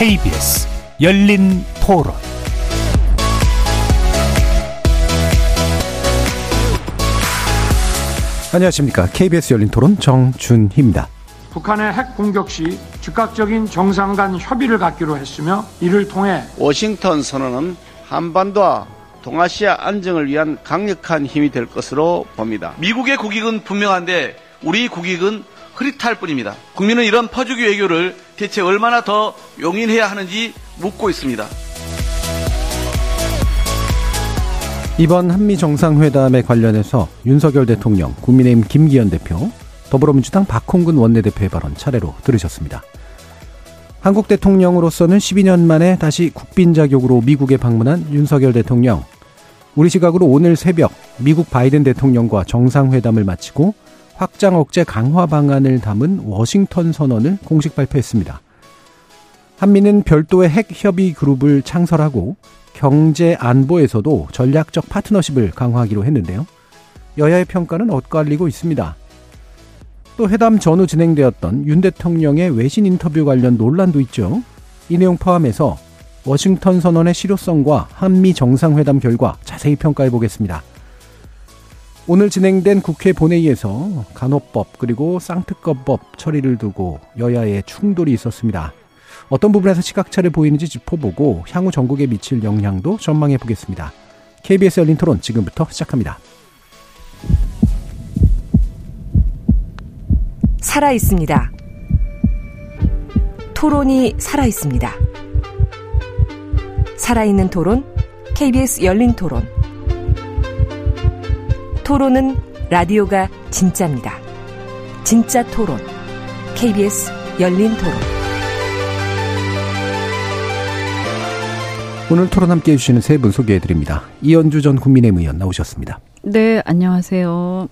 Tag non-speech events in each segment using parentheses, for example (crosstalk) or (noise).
KBS 열린 토론 안녕하십니까. KBS 열린 토론 정준희입니다. 북한의 핵 공격 시 즉각적인 정상 간 협의를 갖기로 했으며 이를 통해 워싱턴 선언은 한반도와 동아시아 안정을 위한 강력한 힘이 될 것으로 봅니다. 미국의 국익은 분명한데 우리 국익은 흐릿할 뿐입니다. 국민은 이런 퍼주기 외교를 대체 얼마나 더 용인해야 하는지 묻고 있습니다. 이번 한미 정상회담에 관련해서 윤석열 대통령, 국민의힘 김기현 대표, 더불어민주당 박홍근 원내대표의 발언 차례로 들으셨습니다. 한국 대통령으로서는 12년 만에 다시 국빈 자격으로 미국에 방문한 윤석열 대통령. 우리 시각으로 오늘 새벽 미국 바이든 대통령과 정상회담을 마치고 확장 억제 강화 방안을 담은 워싱턴 선언을 공식 발표했습니다. 한미는 별도의 핵 협의 그룹을 창설하고 경제 안보에서도 전략적 파트너십을 강화하기로 했는데요. 여야의 평가는 엇갈리고 있습니다. 또 회담 전후 진행되었던 윤 대통령의 외신 인터뷰 관련 논란도 있죠. 이 내용 포함해서 워싱턴 선언의 실효성과 한미 정상회담 결과 자세히 평가해 보겠습니다. 오늘 진행된 국회 본회의에서 간호법 그리고 쌍특검법 처리를 두고 여야의 충돌이 있었습니다. 어떤 부분에서 시각차를 보이는지 짚어보고 향후 전국에 미칠 영향도 전망해 보겠습니다. KBS 열린 토론 지금부터 시작합니다. 살아 있습니다. 토론이 살아 있습니다. 살아있는 토론, KBS 열린 토론. 토론은 라디오가 진짜입니다. 진짜 토론, KBS 열린 토론. 오늘 토론 함께 해주시는 세 분 소개해 드립니다. 이현주 전 국민의힘 의원 나오셨습니다. 네, 안녕하세요.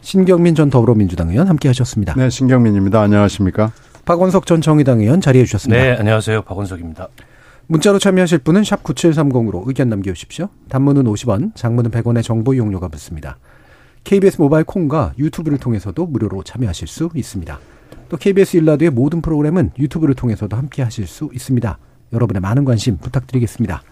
신경민 전 더불어민주당 의원 함께 하셨습니다. 네, 신경민입니다. 안녕하십니까? 박원석 전 정의당 의원 자리해 주셨습니다. 네, 안녕하세요. 박원석입니다. 문자로 참여하실 분은 샵 9730으로 의견 남겨주십시오. 단문은 50원, 장문은 100원의 정보 이용료가 붙습니다. KBS 모바일 콩과 유튜브를 통해서도 무료로 참여하실 수 있습니다. 또 KBS 일라드의 모든 프로그램은 유튜브를 통해서도 함께 하실 수 있습니다. 여러분의 많은 관심 부탁드리겠습니다.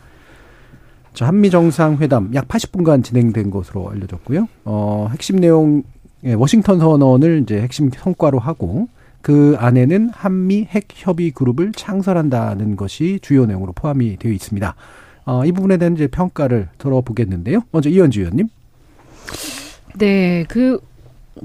자, 한미 정상회담 약 80분간 진행된 것으로 알려졌고요. 어, 핵심 내용 예, 워싱턴 선언을 이제 핵심 성과로 하고 그 안에는 한미 핵 협의 그룹을 창설한다는 것이 주요 내용으로 포함이 되어 있습니다. 어, 이 부분에 대한 이제 평가를 들어보겠는데요. 먼저 이현주 의원님. 네, 그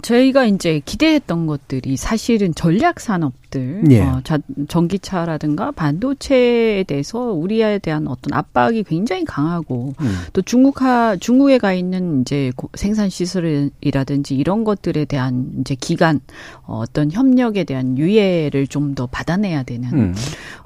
저희가 이제 기대했던 것들이 사실은 전략 산업들, 예. 어, 자, 전기차라든가 반도체에 대해서 우리에 대한 어떤 압박이 굉장히 강하고 음. 또 중국하 중국에 가 있는 이제 고- 생산 시설이라든지 이런 것들에 대한 이제 기간 어, 어떤 협력에 대한 유예를 좀 더 받아내야 되는 음.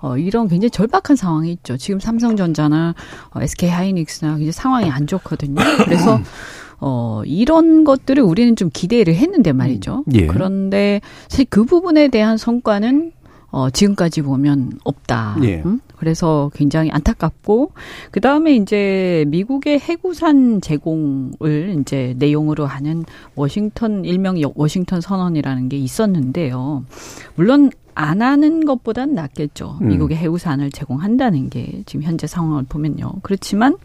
어, 이런 굉장히 절박한 상황이 있죠. 지금 삼성전자나 어, SK 하이닉스나 굉장히 상황이 안 좋거든요. 그래서 (clears throat) (clears throat) 어, 이런 것들을 우리는 좀 기대를 했는데 말이죠. 예. 그런데 사실 그 부분에 대한 성과는 어, 지금까지 보면 없다. 예. 음? 그래서 굉장히 안타깝고, 그 다음에 이제 미국의 해구산 제공을 이제 내용으로 하는 워싱턴, 일명 여- 워싱턴 선언이라는 게 있었는데요. 물론 안 하는 것보단 낫겠죠. 음. 미국의 해구산을 제공한다는 게 지금 현재 상황을 보면요. 그렇지만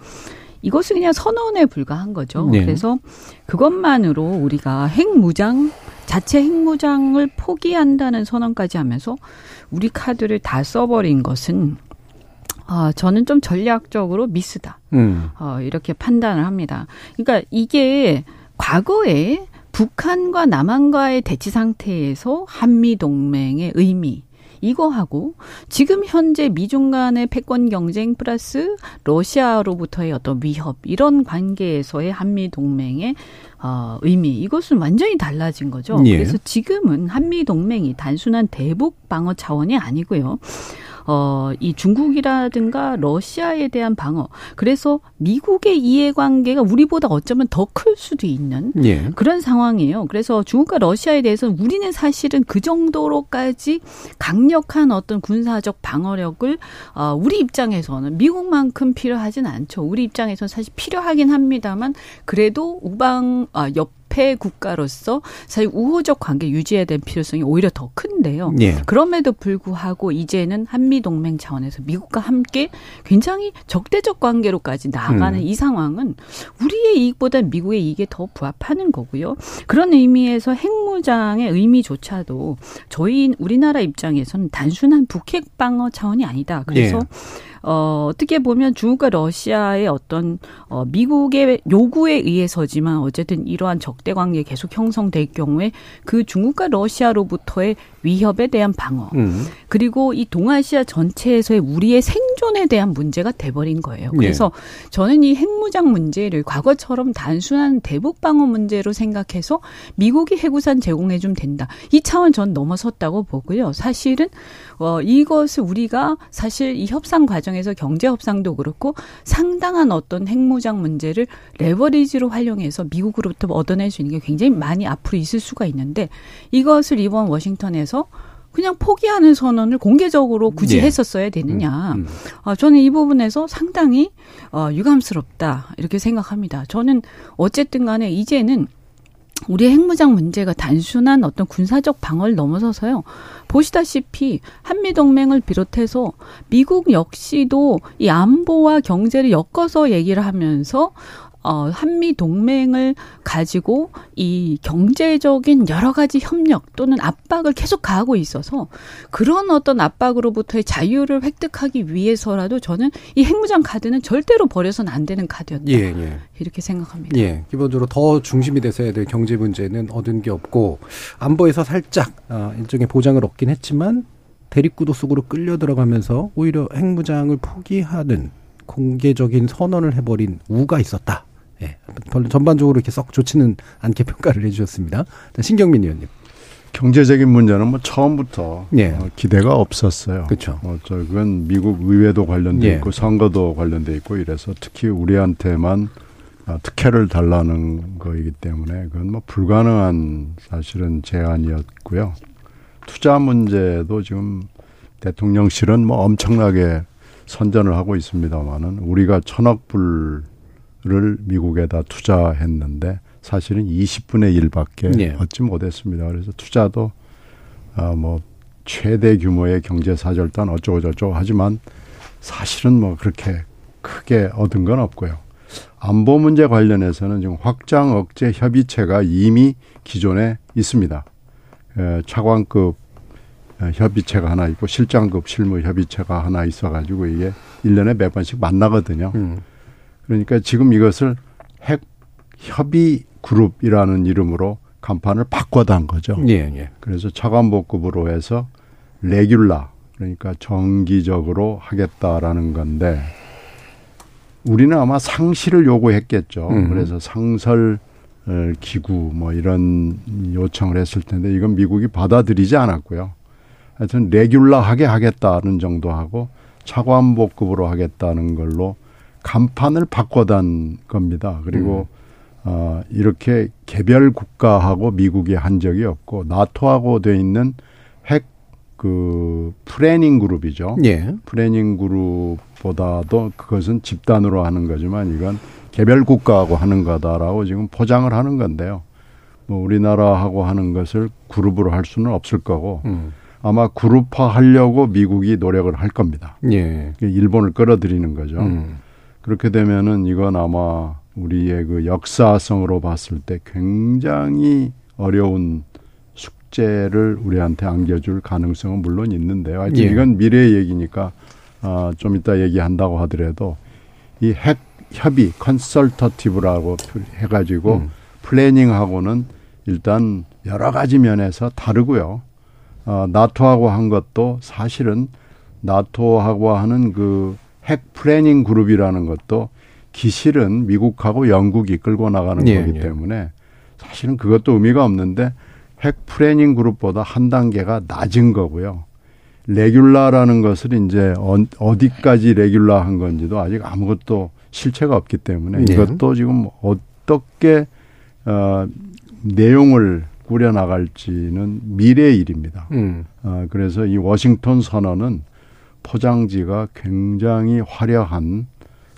이것은 그냥 선언에 불과한 거죠. 네. 그래서 그것만으로 우리가 핵무장 자체 핵무장을 포기한다는 선언까지 하면서 우리 카드를 다 써버린 것은 아 저는 좀 전략적으로 미스다. 음. 어, 이렇게 판단을 합니다. 그러니까 이게 과거에 북한과 남한과의 대치 상태에서 한미 동맹의 의미 이거하고 지금 현재 미중 간의 패권 경쟁 플러스 러시아로부터의 어떤 위협 이런 관계에서의 한미 동맹의 어, 의미 이것은 완전히 달라진 거죠. 예. 그래서 지금은 한미 동맹이 단순한 대북 방어 차원이 아니고요. 어, 이 중국이라든가 러시아에 대한 방어. 그래서 미국의 이해관계가 우리보다 어쩌면 더 클 수도 있는 예. 그런 상황이에요. 그래서 중국과 러시아에 대해서는 우리는 사실은 그 정도로까지 강력한 어떤 군사적 방어력을 어, 우리 입장에서는 미국만큼 필요하진 않죠. 우리 입장에서는 사실 필요하긴 합니다만 그래도 우방 아, 옆 적폐 국가로서 사실 우호적 관계 유지해야 될 필요성이 오히려 더 큰데요. 예. 그럼에도 불구하고 이제는 한미 동맹 차원에서 미국과 함께 굉장히 적대적 관계로까지 나아가는 음. 이 상황은 우리의 이익보다 미국의 이익에 더 부합하는 거고요. 그런 의미에서 핵무장의 의미조차도 저희 우리나라 입장에서는 단순한 북핵 방어 차원이 아니다. 그래서 예. 어, 어떻게 보면 중국과 러시아의 어떤 어, 미국의 요구에 의해서지만 어쨌든 이러한 적대 관계 계속 형성될 경우에 그 중국과 러시아로부터의 위협에 대한 방어 음. 그리고 이 동아시아 전체에서의 우리의 생존에 대한 문제가 돼버린 거예요. 예. 그래서 저는 이 핵무장 문제를 과거처럼 단순한 대북 방어 문제로 생각해서 미국이 해구산 제공해주면 된다. 이 차원 전 넘어섰다고 보고요. 사실은 어, 이것을 우리가 사실 이 협상 과정에서 경제 협상도 그렇고 상당한 어떤 핵무장 문제를 레버리지로 활용해서 미국으로부터 얻어낼 수 있는 게 굉장히 많이 앞으로 있을 수가 있는데 이것을 이번 워싱턴에서 그냥 포기하는 선언을 공개적으로 굳이 예. 했었어야 되느냐. 음. 아, 저는 이 부분에서 상당히 어, 유감스럽다 이렇게 생각합니다. 저는 어쨌든 간에 이제는 우리의 핵무장 문제가 단순한 어떤 군사적 방어를 넘어서서요. 보시다시피 한미 동맹을 비롯해서 미국 역시도 이 안보와 경제를 엮어서 얘기를 하면서 어, 한미 동맹을 가지고 이 경제적인 여러 가지 협력 또는 압박을 계속 가하고 있어서 그런 어떤 압박으로부터의 자유를 획득하기 위해서라도 저는 이 핵무장 카드는 절대로 버려서는 안 되는 카드였다. 예, 예. 이렇게 생각합니다. 예, 기본적으로 더 중심이 돼서야 될 경제 문제는 얻은 게 없고 안보에서 살짝 아, 일종의 보장을 얻긴 했지만 대립구도 속으로 끌려 들어가면서 오히려 핵무장을 포기하는 공개적인 선언을 해버린 우가 있었다. 예, 별로 전반적으로 이렇게 썩 좋지는 않게 (laughs) 평가를 해주셨습니다. 자, 신경민 의원님. 경제적인 문제는 뭐 처음부터 예. 어, 기대가 없었어요. 그렇죠. 어, 저 그건 미국 의회도 관련돼 예. 있고 선거도 관련돼 있고 이래서 특히 우리한테만 아, 특혜를 달라는 거이기 때문에 그건 뭐 불가능한 사실은 제안이었고요. 투자 문제도 지금 대통령실은 뭐 엄청나게 선전을 하고 있습니다만은 우리가 천억 불 을 미국에다 투자했는데 사실은 20분의 1밖에 예. 얻지 못했습니다. 그래서 투자도 아뭐 최대 규모의 경제 사절단 어쩌고 저쩌고 하지만 사실은 뭐 그렇게 크게 얻은 건 없고요. 안보 문제 관련해서는 지금 확장 억제 협의체가 이미 기존에 있습니다. 에, 차관급 에, 협의체가 하나 있고 실장급 실무 협의체가 하나 있어가지고 이게 일년에몇 번씩 만나거든요. 음. 그러니까 지금 이것을 핵 협의 그룹이라는 이름으로 간판을 바꿔다 한 거죠. 예, 예. 그래서 차관복급으로 해서 레귤라 그러니까 정기적으로 하겠다라는 건데 우리는 아마 상시를 요구했겠죠. 음. 그래서 상설 어, 기구 뭐 이런 요청을 했을 텐데 이건 미국이 받아들이지 않았고요. 하여튼 레귤라하게 하겠다는 정도 하고 차관복급으로 하겠다는 걸로 간판을 바꿔단 겁니다. 그리고 어, 이렇게 개별 국가하고 미국이 한 적이 없고 나토하고 돼 있는 핵 그 프레닝 그룹이죠. 예. 프레닝 그룹보다도 그것은 집단으로 하는 거지만 이건 개별 국가하고 하는 거다라고 지금 포장을 하는 건데요. 뭐 우리나라하고 하는 것을 그룹으로 할 수는 없을 거고 음. 아마 그룹화 하려고 미국이 노력을 할 겁니다. 예. 일본을 끌어들이는 거죠. 음. 그렇게 되면은 이건 아마 우리의 그 역사성으로 봤을 때 굉장히 어려운 숙제를 우리한테 안겨줄 가능성은 물론 있는데요. 하여튼 예. 이건 미래의 얘기니까 아, 좀 이따 얘기한다고 하더라도 이 핵 협의 consultative라고 해가지고 음. planning하고는 일단 여러 가지 면에서 다르고요. 어, 나토하고 한 것도 사실은 나토하고 하는 그 핵 planning 그룹이라는 것도 기실은 미국하고 영국이 끌고 나가는 예, 거기 예. 때문에 사실은 그것도 의미가 없는데 핵 planning 그룹보다 한 단계가 낮은 거고요. regular라는 것을 이제 어- 어디까지 regular 한 건지도 아직 아무것도 실체가 없기 때문에 예. 이것도 지금 어떻게 어, 내용을 꾸려 나갈지는 미래의 일입니다. 음. 어, 그래서 이 워싱턴 선언은 포장지가 굉장히 화려한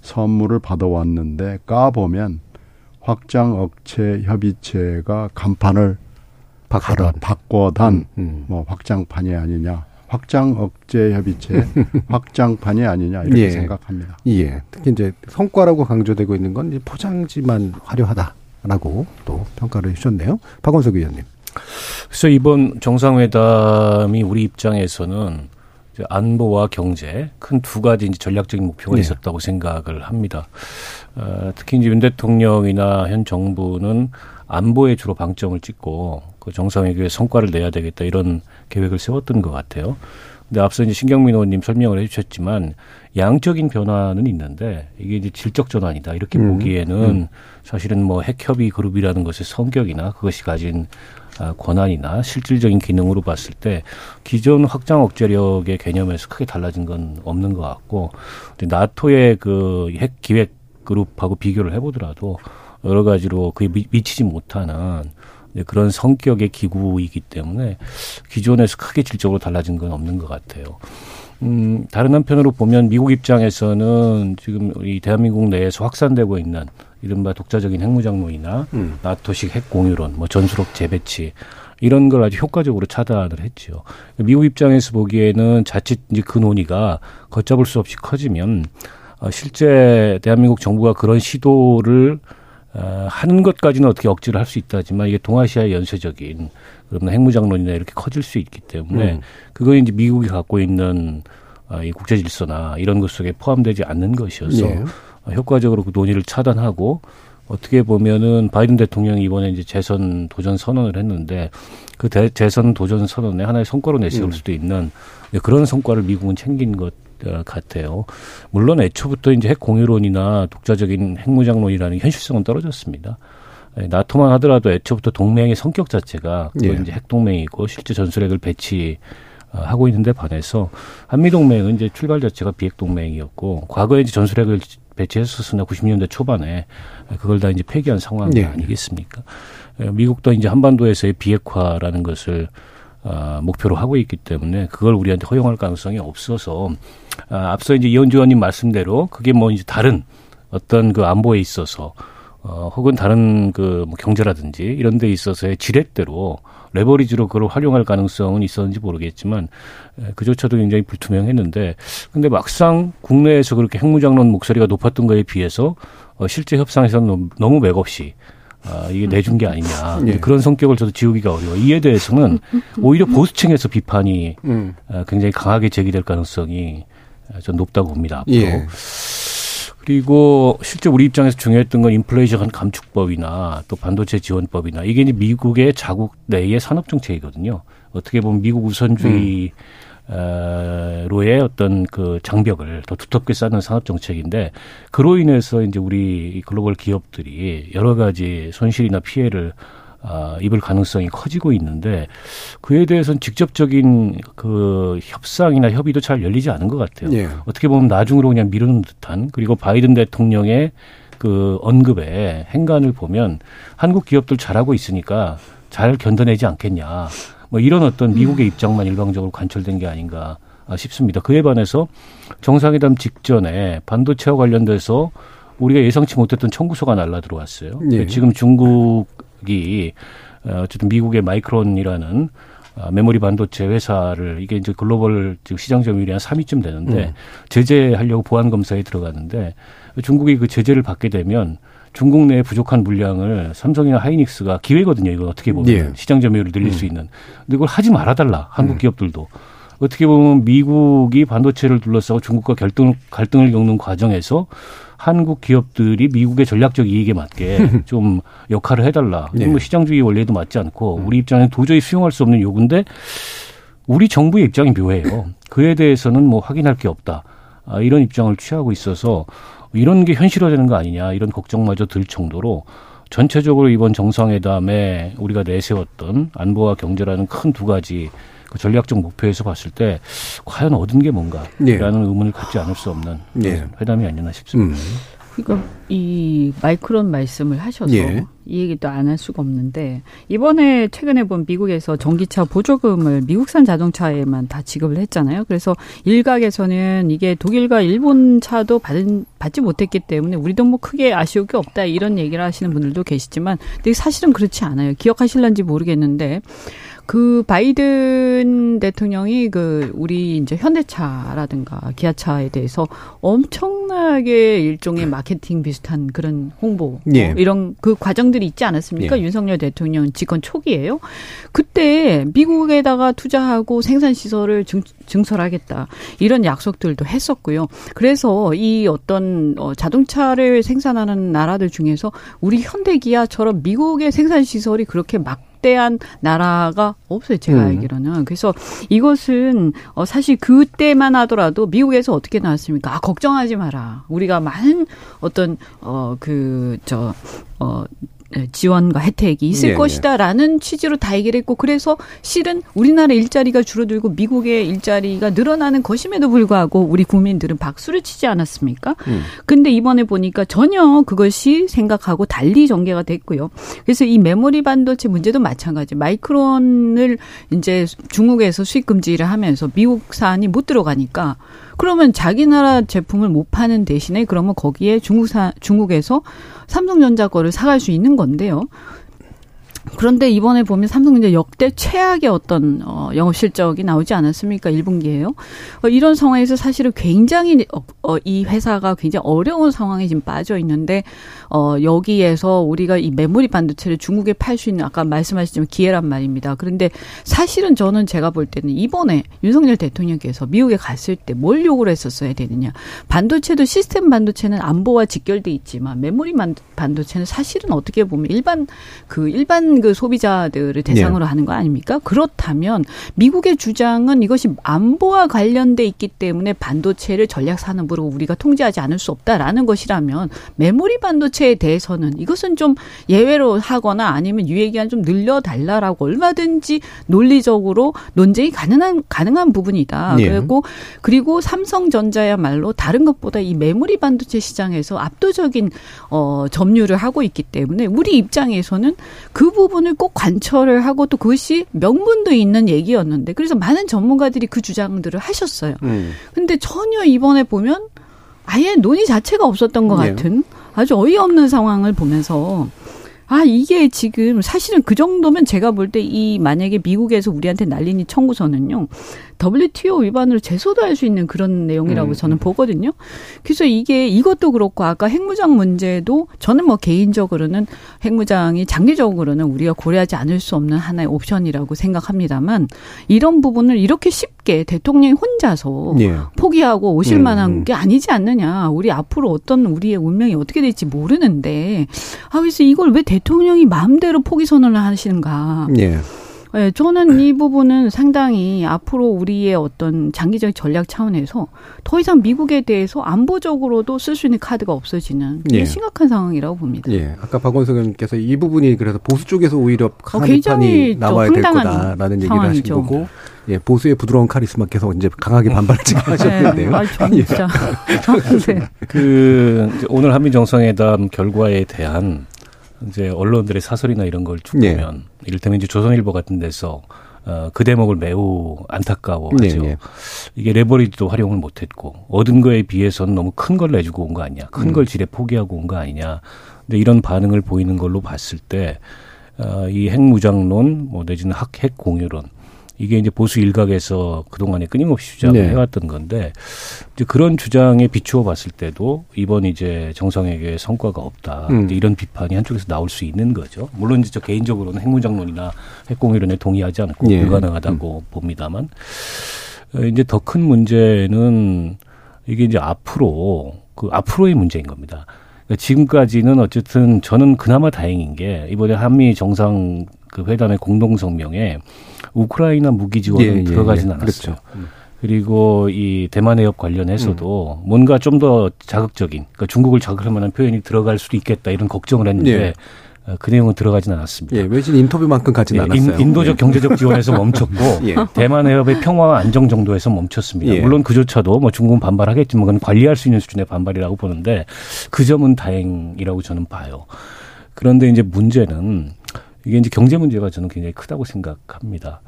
선물을 받아왔는데 까보면 확장 억체 협의체가 간판을 바꿔단. 바꿔단 음, 음. 뭐 확장판이 아니냐. 확장 억제 협의체 (laughs) 확장판이 아니냐 이렇게 예. 생각합니다. 예. 특히 이제 성과라고 강조되고 있는 건 이제 포장지만 화려하다라고 또 평가를 해주셨네요. 박원석 의원님. 그래서 이번 정상회담이 우리 입장에서는 안보와 경제 큰 두 가지 이제 전략적인 목표가 네. 있었다고 생각을 합니다. 어, 특히 이제 윤 대통령이나 현 정부는 안보에 주로 방점을 찍고 그 정상회담의 성과를 내야 되겠다 이런 계획을 세웠던 것 같아요. 근데 앞서 이제 신경민 의원님 설명을 해주셨지만 양적인 변화는 있는데 이게 이제 질적 전환이다. 이렇게 음, 보기에는 사실은 뭐 핵협의 그룹이라는 것의 성격이나 그것이 가진 아, 권한이나 실질적인 기능으로 봤을 때 기존 확장 억제력의 개념에서 크게 달라진 건 없는 것 같고 근데 나토의 그 핵 기획 그룹하고 비교를 해보더라도 여러 가지로 그에 미, 미치지 못하는 그런 성격의 기구이기 때문에 기존에서 크게 질적으로 달라진 건 없는 것 같아요. 음, 다른 한편으로 보면 미국 입장에서는 지금 이 대한민국 내에서 확산되고 있는 이른바 독자적인 핵무장론이나 음. 나토식 핵 공유론, 뭐 전술핵 재배치 이런 걸 아주 효과적으로 차단을 했죠. 미국 입장에서 보기에는 자칫 이제 그 논의가 걷잡을 수 없이 커지면 어, 실제 대한민국 정부가 그런 시도를 어, 하는 것까지는 어떻게 억지를 할 수 있다지만 이게 동아시아의 연쇄적인 그런 핵무장론이나 이렇게 커질 수 있기 때문에 음. 그건 이제 미국이 갖고 있는 어, 이 국제 질서나 이런 것 속에 포함되지 않는 것이어서 예. 어, 효과적으로 그 논의를 차단하고 어떻게 보면은 바이든 대통령이 이번에 이제 재선 도전 선언을 했는데 그 대, 재선 도전 선언에 하나의 성과로 내세울 음. 수도 있는 그런 성과를 미국은 챙긴 것 어, 같아요. 물론 애초부터 이제 핵 공유론이나 독자적인 핵무장론이라는 현실성은 떨어졌습니다. 예, 나토만 하더라도 애초부터 동맹의 성격 자체가 예. 이제 핵 동맹이고 실제 전술핵을 배치 어, 하고 있는데 반해서 한미 동맹은 이제 출발 자체가 비핵 동맹이었고 과거에 이제 전술핵을 배치했었으나 90년대 초반에 그걸 다 이제 폐기한 상황 예. 아니겠습니까? 예, 미국도 이제 한반도에서의 비핵화라는 것을 어, 목표로 하고 있기 때문에 그걸 우리한테 허용할 가능성이 없어서 아, 앞서 이제 이현주 의원님 말씀대로 그게 뭐 이제 다른 어떤 그 안보에 있어서 어, 혹은 다른 그 뭐 경제라든지 이런 데 있어서의 지렛대로 레버리지로 그걸 활용할 가능성은 있었는지 모르겠지만 에, 그조차도 굉장히 불투명했는데 근데 막상 국내에서 그렇게 핵무장론 목소리가 높았던 거에 비해서 어, 실제 협상에서는 너무, 맥없이 아, 이게 내준 게 아니냐. 예. 그런 성격을 저도 지우기가 어려워. 이에 대해서는 오히려 보수층에서 비판이 음. 아, 굉장히 강하게 제기될 가능성이 아, 전 높다고 봅니다. 앞으로. 예. 그리고 실제 우리 입장에서 중요했던 건 인플레이션 감축법이나 또 반도체 지원법이나 이게 이제 미국의 자국 내의 산업 정책이거든요. 어떻게 보면 미국 우선주의 어, 로의 어떤 그 장벽을 더 두텁게 쌓는 산업 정책인데 그로 인해서 이제 우리 이 글로벌 기업들이 여러 가지 손실이나 피해를 아, 입을 가능성이 커지고 있는데 그에 대해서는 직접적인 그 협상이나 협의도 잘 열리지 않은 것 같아요. 예. 어떻게 보면 나중으로 그냥 미루는 듯한 그리고 바이든 대통령의 그 언급에 행간을 보면 한국 기업들 잘하고 있으니까 잘 견뎌내지 않겠냐. 뭐 이런 어떤 미국의 입장만 일방적으로 관철된 게 아닌가 싶습니다. 그에 반해서 정상회담 직전에 반도체와 관련돼서 우리가 예상치 못했던 청구서가 날라 들어왔어요. 예. 지금 중국 이 어, 어쨌든 미국의 마이크론이라는 아, 메모리 반도체 회사를 이게 이제 글로벌 지금 시장 점유율이 한 3위쯤 되는데 음. 제재하려고 보안 검사에 들어갔는데 중국이 그 제재를 받게 되면 중국 내에 부족한 물량을 삼성이나 하이닉스가 기회거든요. 이거 어떻게 보면 예. 시장 점유율을 늘릴 수 있는. 근데 그걸 하지 말아달라. 한국 음. 기업들도. 어떻게 보면 미국이 반도체를 둘러싸고 중국과 결등, 갈등을 겪는 과정에서 한국 기업들이 미국의 전략적 이익에 맞게 (laughs) 좀 역할을 해달라. 예. 이건 뭐 시장주의 원리에도 맞지 않고 우리 입장에는 도저히 수용할 수 없는 요구인데 우리 정부의 입장이 묘해요. 그에 대해서는 뭐 확인할 게 없다. 아, 이런 입장을 취하고 있어서 이런 게 현실화되는 거 아니냐 이런 걱정마저 들 정도로 전체적으로 이번 정상회담에 우리가 내세웠던 안보와 경제라는 큰 두 가지 그 전략적 목표에서 봤을 때 과연 얻은 게 뭔가라는 예. 의문을 갖지 않을 수 없는 예. 회담이 아니었나 싶습니다. 음. 그러니까 이 마이크론 말씀을 하셔서 예. 이 얘기도 안 할 수가 없는데 이번에 최근에 본 미국에서 전기차 보조금을 미국산 자동차에만 다 지급을 했잖아요. 그래서 일각에서는 이게 독일과 일본 차도 받은 받지 못했기 때문에 우리도 뭐 크게 아쉬울 게 없다 이런 얘기를 하시는 분들도 계시지만 근데 사실은 그렇지 않아요. 기억하실런지 모르겠는데 그 바이든 대통령이 그 우리 이제 현대차라든가 기아차에 대해서 엄청나게 일종의 마케팅 비슷한 그런 홍보 예. 뭐 이런 그 과정들이 있지 않았습니까? 예. 윤석열 대통령 집권 초기에요. 그때 미국에다가 투자하고 생산 시설을 증, 증설하겠다 이런 약속들도 했었고요. 그래서 이 어떤 어, 자동차를 생산하는 나라들 중에서 우리 현대기아처럼 미국의 생산 시설이 그렇게 막 대한 나라가 없어요. 제가 음. 알기로는. 그래서 이것은 어 사실 그때만 하더라도 미국에서 어떻게 나왔습니까? 아, 걱정하지 마라. 우리가 많은 어떤 어 그 저 어 지원과 혜택이 있을 예, 예. 것이다라는 취지로 다 얘기를 했고 그래서 실은 우리나라 일자리가 줄어들고 미국의 일자리가 늘어나는 것임에도 불구하고 우리 국민들은 박수를 치지 않았습니까? 음. 근데 이번에 보니까 전혀 그것이 생각하고 달리 전개가 됐고요. 그래서 이 메모리 반도체 문제도 마찬가지. 마이크론을 이제 중국에서 수입 금지를 하면서 미국산이 못 들어가니까 그러면 자기 나라 제품을 못 파는 대신에 그러면 거기에 중국산 중국에서 삼성전자 거를 사갈 수 있는 건데요. 그런데 이번에 보면 삼성전자 역대 최악의 어떤 어, 영업 실적이 나오지 않았습니까? 1분기에요. 어, 이런 상황에서 사실은 굉장히 어, 어, 이 회사가 굉장히 어려운 상황에 지금 빠져 있는데 어, 여기에서 우리가 이 메모리 반도체를 중국에 팔 수 있는 아까 말씀하셨지만 기회란 말입니다. 그런데 사실은 저는 제가 볼 때는 이번에 윤석열 대통령께서 미국에 갔을 때 뭘 요구를 했었어야 되느냐. 반도체도 시스템 반도체는 안보와 직결돼 있지만 메모리 반- 반도체는 사실은 어떻게 보면 일반 그 일반 그 소비자들을 대상으로 하는 거 아닙니까? 그렇다면 미국의 주장은 이것이 안보와 관련돼 있기 때문에 반도체를 전략 산업으로 우리가 통제하지 않을 수 없다라는 것이라면 메모리 반도체에 대해서는 이것은 좀 예외로 하거나 아니면 유예 기간 좀 늘려 달라라고 얼마든지 논리적으로 논쟁이 가능한 가능한 부분이다. 예. 그리고 그리고 삼성전자야말로 다른 것보다 이 메모리 반도체 시장에서 압도적인 어 점유를 하고 있기 때문에 우리 입장에서는 그 부분 을 꼭 관철을 하고 또 그것이 명분도 있는 얘기였는데 그래서 많은 전문가들이 그 주장들을 하셨어요. 음. 근데 전혀 이번에 보면 아예 논의 자체가 없었던 것 예. 같은 아주 어이없는 상황을 보면서 아 이게 지금 사실은 그 정도면 제가 볼 때 이 만약에 미국에서 우리한테 날린 이 청구서는요 WTO 위반으로 제소도 할 수 있는 그런 내용이라고 음. 저는 보거든요. 그래서 이게 이것도 그렇고 아까 핵무장 문제도 저는 뭐 개인적으로는 핵무장이 장기적으로는 우리가 고려하지 않을 수 없는 하나의 옵션이라고 생각합니다만 이런 부분을 이렇게 쉽게 대통령이 혼자서 예. 포기하고 오실 음, 만한 음. 게 아니지 않느냐. 우리 앞으로 어떤 우리의 운명이 어떻게 될지 모르는데 아 그래서 이걸 왜 대통령이 마음대로 포기 선언을 하시는가. 예. 예, 저는 이 부분은 상당히 앞으로 우리의 어떤 장기적 전략 차원에서 더 이상 미국에 대해서 안보적으로도 쓸 수 있는 카드가 없어지는 예. 심각한 상황이라고 봅니다. 예. 아까 박원석 의원님께서 이 부분이 그래서 보수 쪽에서 오히려 어, 굉장히 나와야 될 거다라는 얘기를 하신. 거고, 예, 보수의 부드러운 카리스마께서 이제 강하게 반발을 지금 하셨는데요. (laughs) 네, 아. 진짜. (laughs) 네. 그 오늘 한미 정상회담 결과에 대한 이제 언론들의 사설이나 이런 걸쭉 예. 보면 이를테면 이제 조선일보 같은 데서 어, 그 대목을 매우 안타까워하죠. 네, 예. 이게 레버리지도 활용을 못했고 얻은 거에 비해서는 너무 큰 걸 내주고 온 거 아니냐, 큰 음. 걸 지레 포기하고 온 거 아니냐. 근데 이런 반응을 보이는 걸로 봤을 때 어, 이 핵무장론, 뭐 내지는 핵 핵 공유론 이게 이제 보수 일각에서 그동안에 끊임없이 주장을 네. 해왔던 건데 이제 그런 주장에 비추어 봤을 때도 이번 이제 정상회의의 성과가 없다. 음. 이런 비판이 한쪽에서 나올 수 있는 거죠. 물론 이제 저 개인적으로는 핵무장론이나 핵공유론에 동의하지 않고 예. 불가능하다고 봅니다만 어, 이제 더 큰 문제는 이게 이제 앞으로 그 앞으로의 문제인 겁니다. 그러니까 지금까지는 어쨌든 저는 그나마 다행인 게 이번에 한미 정상 그 회담의 공동 성명에 우크라이나 무기 지원은 예, 예, 들어가지는 예. 않았어요. 그렇죠. 음. 그리고 이 대만 해협 관련해서도 뭔가 좀 더 자극적인, 그러니까 중국을 자극할 만한 표현이 들어갈 수도 있겠다 이런 걱정을 했는데 예. 어, 그 내용은 들어가진 않았습니다. 예, 외신 인터뷰만큼 가진 예, 않았어요. 인, 도적 예. 경제적 지원에서 (laughs) 멈췄고 예. 대만 해협의 평화와 안정 정도에서 멈췄습니다. 예. 물론 그조차도 뭐 중국은 반발하겠지만 그건 관리할 수 있는 수준의 반발이라고 보는데 그 점은 다행이라고 저는 봐요. 그런데 이제 문제는 이게 이제 경제 문제가 저는 굉장히 크다고 생각합니다.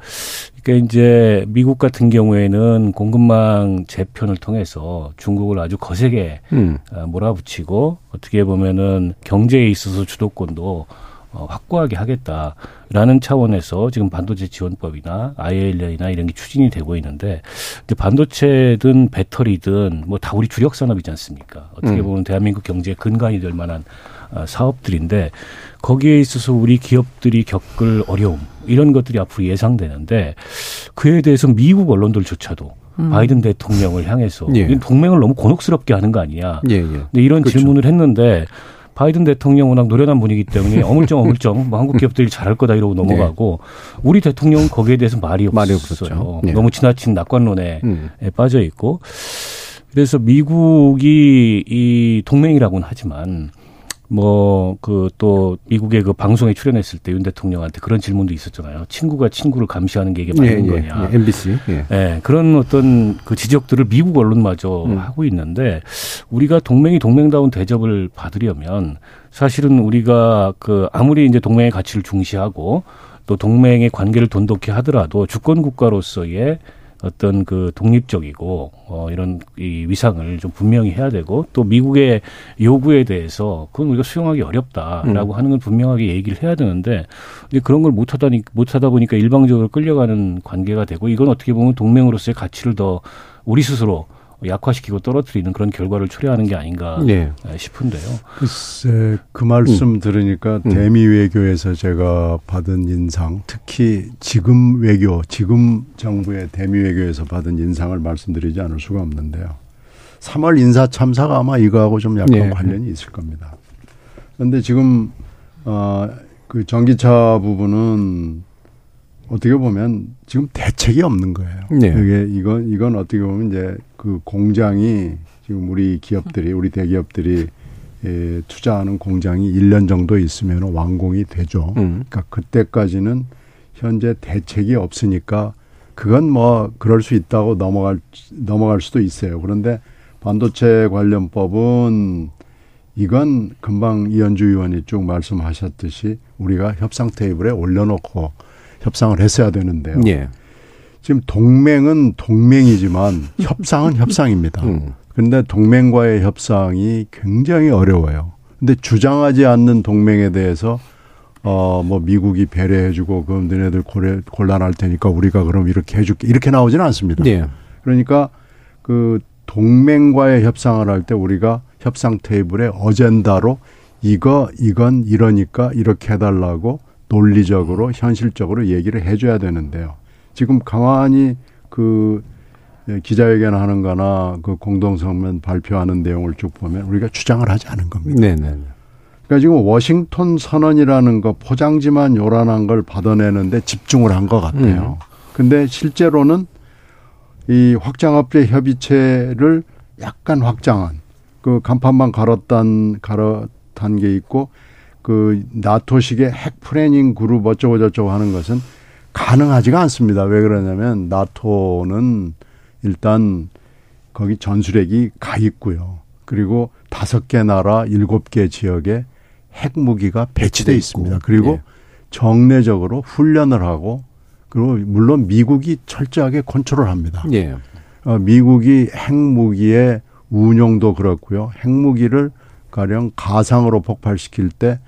그러니까 이제 미국 같은 경우에는 공급망 재편을 통해서 중국을 아주 거세게 음. 어, 몰아붙이고 어떻게 보면은 경제에 있어서 주도권도 어, 확고하게 하겠다라는 차원에서 지금 반도체 지원법이나 IAL이나 이런 게 추진이 되고 있는데 이제 반도체든 배터리든 뭐 다 우리 주력 산업이지 않습니까? 어떻게 음. 보면 대한민국 경제의 근간이 될 만한 어, 사업들인데 거기에 있어서 우리 기업들이 겪을 어려움 이런 것들이 앞으로 예상되는데 그에 대해서 미국 언론들조차도 바이든 대통령을 향해서 예. 이 동맹을 너무 곤혹스럽게 하는 거 아니냐? 예, 예. 근데 이런 그렇죠. 질문을 했는데 바이든 대통령 워낙 노련한 분이기 때문에 어물쩡 어물쩡 뭐 한국 기업들이 잘할 거다 이러고 넘어가고 우리 대통령은 거기에 대해서 말이 네. 말이 없었어요. 네. 너무 지나친 낙관론에 음. 빠져 있고 그래서 미국이 이 동맹이라고는 하지만 뭐 그 또 미국의 그 방송에 출연했을 때 윤 대통령한테 그런 질문도 있었잖아요. 친구가 친구를 감시하는 게 이게 맞는 예, 거냐. 예, MBC. 예. 예, 그런 어떤 그 지적들을 미국 언론마저 음. 하고 있는데 우리가 동맹이 동맹다운 대접을 받으려면 사실은 우리가 그 아무리 이제 동맹의 가치를 중시하고 또 동맹의 관계를 돈독히 하더라도 주권 국가로서의 어떤 그 독립적이고 어 이런 이 위상을 좀 분명히 해야 되고 또 미국의 요구에 대해서 그건 우리가 수용하기 어렵다라고 하는 건 분명하게 얘기를 해야 되는데 근데 그런 걸 못하다니 못하다 보니까 일방적으로 끌려가는 관계가 되고 이건 어떻게 보면 동맹으로서의 가치를 더 우리 스스로 약화시키고 떨어뜨리는 그런 결과를 초래하는 게 아닌가 예. 싶은데요. 글쎄 그 말씀 들으니까 음. 대미 외교에서 제가 받은 인상, 특히 지금 외교, 지금 정부의 대미 외교에서 받은 인상을 말씀드리지 않을 수가 없는데요. 3월 인사 참사가 아마 이거하고 좀 약간 예. 관련이 있을 겁니다. 그런데 지금 어 그 전기차 부분은 어떻게 보면 지금 대책이 없는 거예요. 네. 이게 이건 이건 어떻게 보면 이제 그 공장이 지금 우리 기업들이 우리 대기업들이 예, 투자하는 공장이 1년 정도 있으면 완공이 되죠. 음. 그러니까 그때까지는 현재 대책이 없으니까 그건 뭐 그럴 수 있다고 넘어갈 넘어갈 수도 있어요. 그런데 반도체 관련법은 이건 금방 이현주 의원이 쭉 말씀하셨듯이 우리가 협상 테이블에 올려놓고 협상을 했어야 되는데요. 예. 지금 동맹은 동맹이지만 협상은 (laughs) 협상입니다. 음. 그런데 동맹과의 협상이 굉장히 어려워요. 근데 주장하지 않는 동맹에 대해서 어 뭐 미국이 배려해주고 그럼 너네들 고래, 곤란할 테니까 우리가 그럼 이렇게 해줄게 이렇게 나오지는 않습니다. 예. 그러니까 그 동맹과의 협상을 할 때 우리가 협상 테이블에 어젠다로 이거 이건 이러니까 이렇게 해달라고 논리적으로 현실적으로 얘기를 해줘야 되는데요. 지금 가만히 그 예, 기자회견 하는 거나 그 공동성명 발표하는 내용을 쭉 보면 우리가 주장을 하지 않은 겁니다. 네, 네. 그러니까 지금 워싱턴 선언이라는 거 포장지만 요란한 걸 받아내는데 집중을 한 것 같아요. 근데 실제로는 이 확장업체 협의체를 약간 확장한 그 간판만 갈았단 갈아탄 게 있고 그 나토식의 핵 planning 그룹 어쩌고 저쩌고 하는 것은 가능하지가 않습니다. 왜 그러냐면 나토는 일단 거기 전술핵이 가 있고요. 그리고 다섯 개 나라 일곱 개 지역에 핵무기가 배치돼 있습니다. 그리고 예. 정례적으로 훈련을 하고 그리고 물론 미국이 철저하게 컨트롤 합니다. 예. 어, 미국이 핵무기의 운용도 그렇고요. 핵무기를 가령 가상으로 폭발시킬 때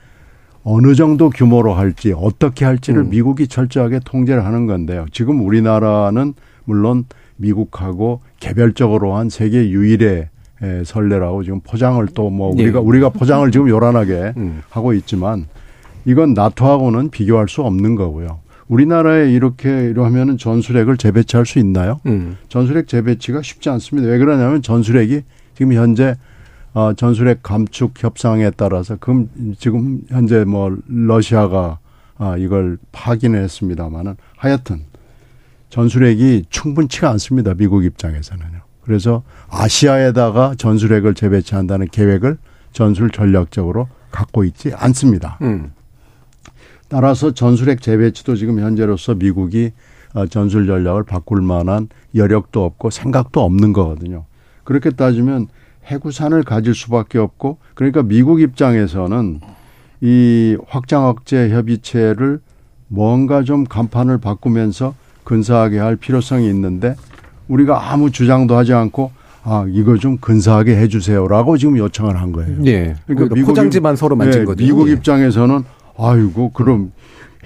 어느 정도 규모로 할지 어떻게 할지를 음. 미국이 철저하게 통제를 하는 건데요. 지금 우리나라는 물론 미국하고 개별적으로 한 세계 유일의 에, 선례라고 지금 포장을 또뭐 예. 우리가 우리가 포장을 지금 요란하게 음. 하고 있지만 이건 나토하고는 비교할 수 없는 거고요. 우리나라에 이렇게 이러면은 전술핵을 재배치할 수 있나요? 음. 전술핵 재배치가 쉽지 않습니다. 왜 그러냐면 전술핵이 지금 현재 어, 전술핵 감축 협상에 따라서 금 지금 현재 뭐 러시아가 아, 이걸 파기는 했습니다마는 하여튼 전술핵이 충분치가 않습니다. 미국 입장에서는요. 그래서 아시아에다가 전술핵을 재배치한다는 계획을 전술 전략적으로 갖고 있지 않습니다. 음. 따라서 전술핵 재배치도 지금 현재로서 미국이 어, 전술 전략을 바꿀 만한 여력도 없고 생각도 없는 거거든요. 그렇게 따지면 해구산을 가질 수밖에 없고 그러니까 미국 입장에서는 이 확장 억제 협의체를 뭔가 좀 간판을 바꾸면서 근사하게 할 필요성이 있는데 우리가 아무 주장도 하지 않고 아 이거 좀 근사하게 해주세요라고 지금 요청을 한 거예요. 예. 그러니까 포장지만 서로 만진 네, 거죠. 미국 예. 입장에서는 아이고 그럼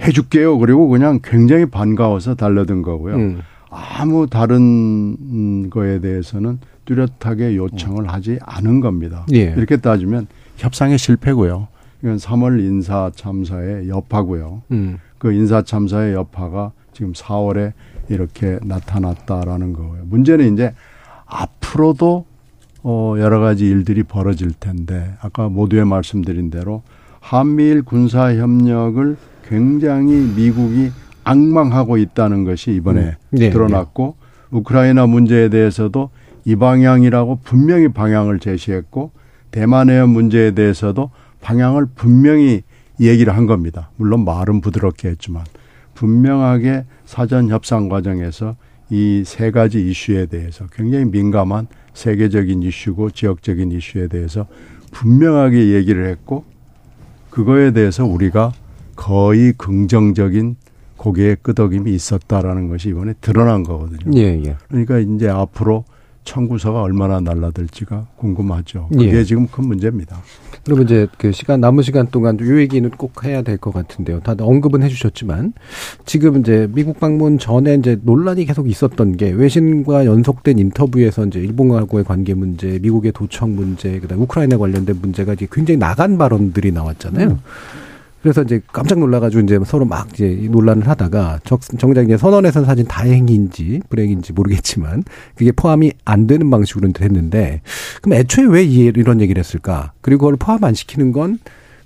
해줄게요. 그리고 그냥 굉장히 반가워서 달려든 거고요. 음. 아무 다른 음, 거에 대해서는 뚜렷하게 요청을 하지 않은 겁니다. 예. 이렇게 따지면 협상의 실패고요. 이건 3월 인사 참사의 여파고요. 음. 그 인사 참사의 여파가 지금 4월에 이렇게 나타났다라는 거고요. 문제는 이제 앞으로도 어 여러 가지 일들이 벌어질 텐데 아까 모두에 말씀드린 대로 한미일 군사 협력을 굉장히 미국이 악망하고 있다는 것이 이번에 음. 네, 드러났고 우크라이나 문제에 대해서도 이 방향이라고 분명히 방향을 제시했고 대만 해협 문제에 대해서도 방향을 분명히 얘기를 한 겁니다. 물론 말은 부드럽게 했지만 분명하게 사전 협상 과정에서 이 세 가지 이슈에 대해서 굉장히 민감한 세계적인 이슈고 지역적인 이슈에 대해서 분명하게 얘기를 했고 그거에 대해서 우리가 거의 긍정적인 고개의 끄덕임이 있었다라는 것이 이번에 드러난 거거든요. 예, 예. 그러니까 이제 앞으로 청구서가 얼마나 날라들지가 궁금하죠. 그게 예. 지금 큰 문제입니다. 그러면 이제 그 시간 남은 시간 동안 요 얘기는 꼭 해야 될 것 같은데요. 다들 언급은 해주셨지만 지금 이제 미국 방문 전에 이제 논란이 계속 있었던 게 외신과 연속된 인터뷰에서 이제 일본하고의 관계 문제, 미국의 도청 문제, 그다음 우크라이나 관련된 문제가 이제 굉장히 나간 발언들이 나왔잖아요. 그래서 이제 깜짝 놀라가지고 이제 서로 막 이제 이 논란을 하다가 적- 정작 이제 선언에선 사실 다행인지 불행인지 모르겠지만 그게 포함이 안 되는 방식으로 했는데 그럼 애초에 왜 이- 이런 얘기를 했을까? 그리고 그걸 포함 안 시키는 건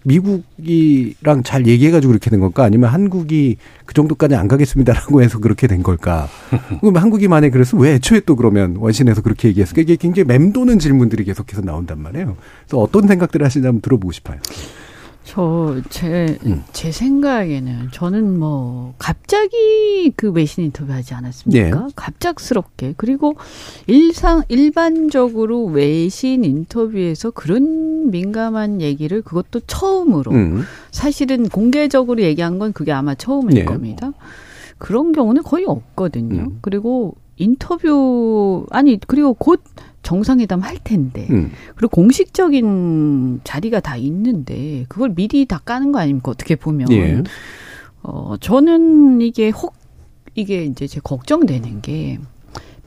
미국이랑 잘 얘기해가지고 그렇게 된 걸까? 아니면 한국이 그 정도까지 안 가겠습니다라고 해서 그렇게 된 걸까? (laughs) 그럼 한국이 만에 그래서 왜 애초에 또 그러면 원신에서 그렇게 얘기했을까? 이게 굉장히 맴도는 질문들이 계속해서 나온단 말이에요. 그래서 어떤 생각들을 한번 들어보고 싶어요. 저, 제, 음. 제 생각에는 저는 뭐, 갑자기 그 외신 인터뷰 하지 않았습니까? 네. 갑작스럽게. 그리고 일상, 일반적으로 외신 인터뷰에서 그런 민감한 얘기를 그것도 처음으로 음. 사실은 공개적으로 얘기한 건 그게 아마 처음일 네. 겁니다. 그런 경우는 거의 없거든요. 음. 그리고 인터뷰, 아니, 그리고 곧 정상회담 할 텐데. 음. 그리고 공식적인 자리가 다 있는데 그걸 미리 다 까는 거 아닙니까? 어떻게 보면. 예. 어, 저는 이게 혹 이게 이제 제 걱정되는 게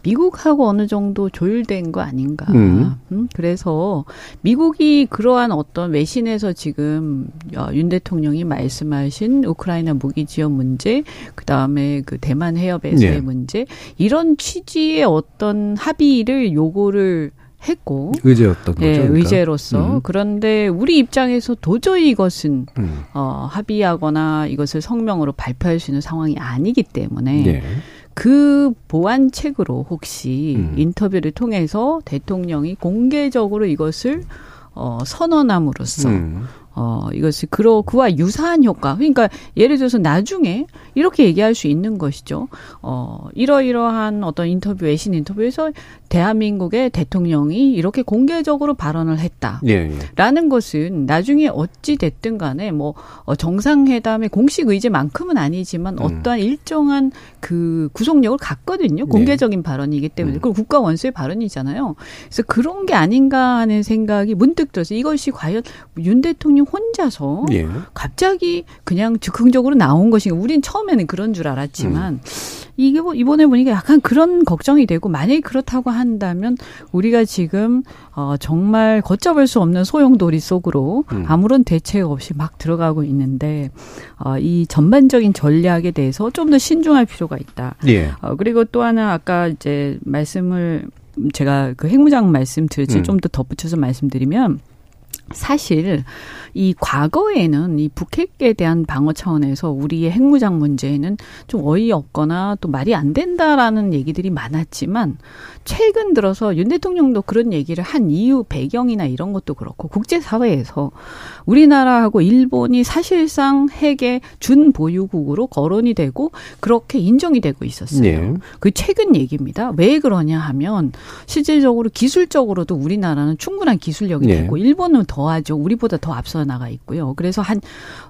미국하고 어느 정도 조율된 거 아닌가. 음. 음, 그래서 미국이 그러한 어떤 외신에서 지금 어, 윤 대통령이 말씀하신 우크라이나 무기 지원 문제, 그 다음에 그 대만 해협에서의 네. 문제, 이런 취지의 어떤 합의를 요구를 했고, 의제였던 거죠. 예, 그러니까. 의제로서. 음. 그런데 우리 입장에서 도저히 이것은 음. 어, 합의하거나 이것을 성명으로 발표할 수 있는 상황이 아니기 때문에 예. 그 보완책으로 혹시 음. 인터뷰를 통해서 대통령이 공개적으로 이것을 어, 선언함으로써 음. 어, 이것이 그러, 그와 유사한 효과. 그러니까 예를 들어서 나중에 이렇게 얘기할 수 있는 것이죠. 어, 이러이러한 어떤 인터뷰, 외신 인터뷰에서 대한민국의 대통령이 이렇게 공개적으로 발언을 했다. 예, 예. 라는 것은 나중에 어찌 됐든 간에 뭐 어, 정상회담의 공식 의제만큼은 아니지만 음. 어떠한 일정한 그 구속력을 갖거든요. 공개적인 발언이기 때문에. 네. 음. 그리고 국가 원수의 발언이잖아요. 그래서 그런 게 아닌가 하는 생각이 문득 들어서 이것이 과연 윤 대통령 혼자서 예. 갑자기 그냥 즉흥적으로 나온 것인가. 우린 처음에는 그런 줄 알았지만 음. 이게 뭐 이번에 보니까 약간 그런 걱정이 되고 만약에 그렇다고 한다면 우리가 지금 어 정말 걷잡을 수 없는 소용돌이 속으로 음. 아무런 대책 없이 막 들어가고 있는데 어이 전반적인 전략에 대해서 좀 더 신중할 필요가 있다. 예. 어 그리고 또 하나 아까 이제 말씀을 제가 그 핵무장 말씀 드렸지 음. 좀더 덧붙여서 말씀드리면 사실 이 과거에는 이 북핵에 대한 방어 차원에서 우리의 핵무장 문제는 좀 어이없거나 또 말이 안 된다라는 얘기들이 많았지만 최근 들어서 윤 대통령도 그런 얘기를 한 이유 배경이나 이런 것도 그렇고 국제사회에서 우리나라하고 일본이 사실상 핵의 준보유국으로 거론이 되고 그렇게 인정이 되고 있었어요. 네. 그 최근 얘기입니다. 왜 그러냐 하면 실질적으로 기술적으로도 우리나라는 충분한 기술력이 네. 되고 일본은 더하죠. 우리보다 더 앞서 나가 있고요. 그래서 한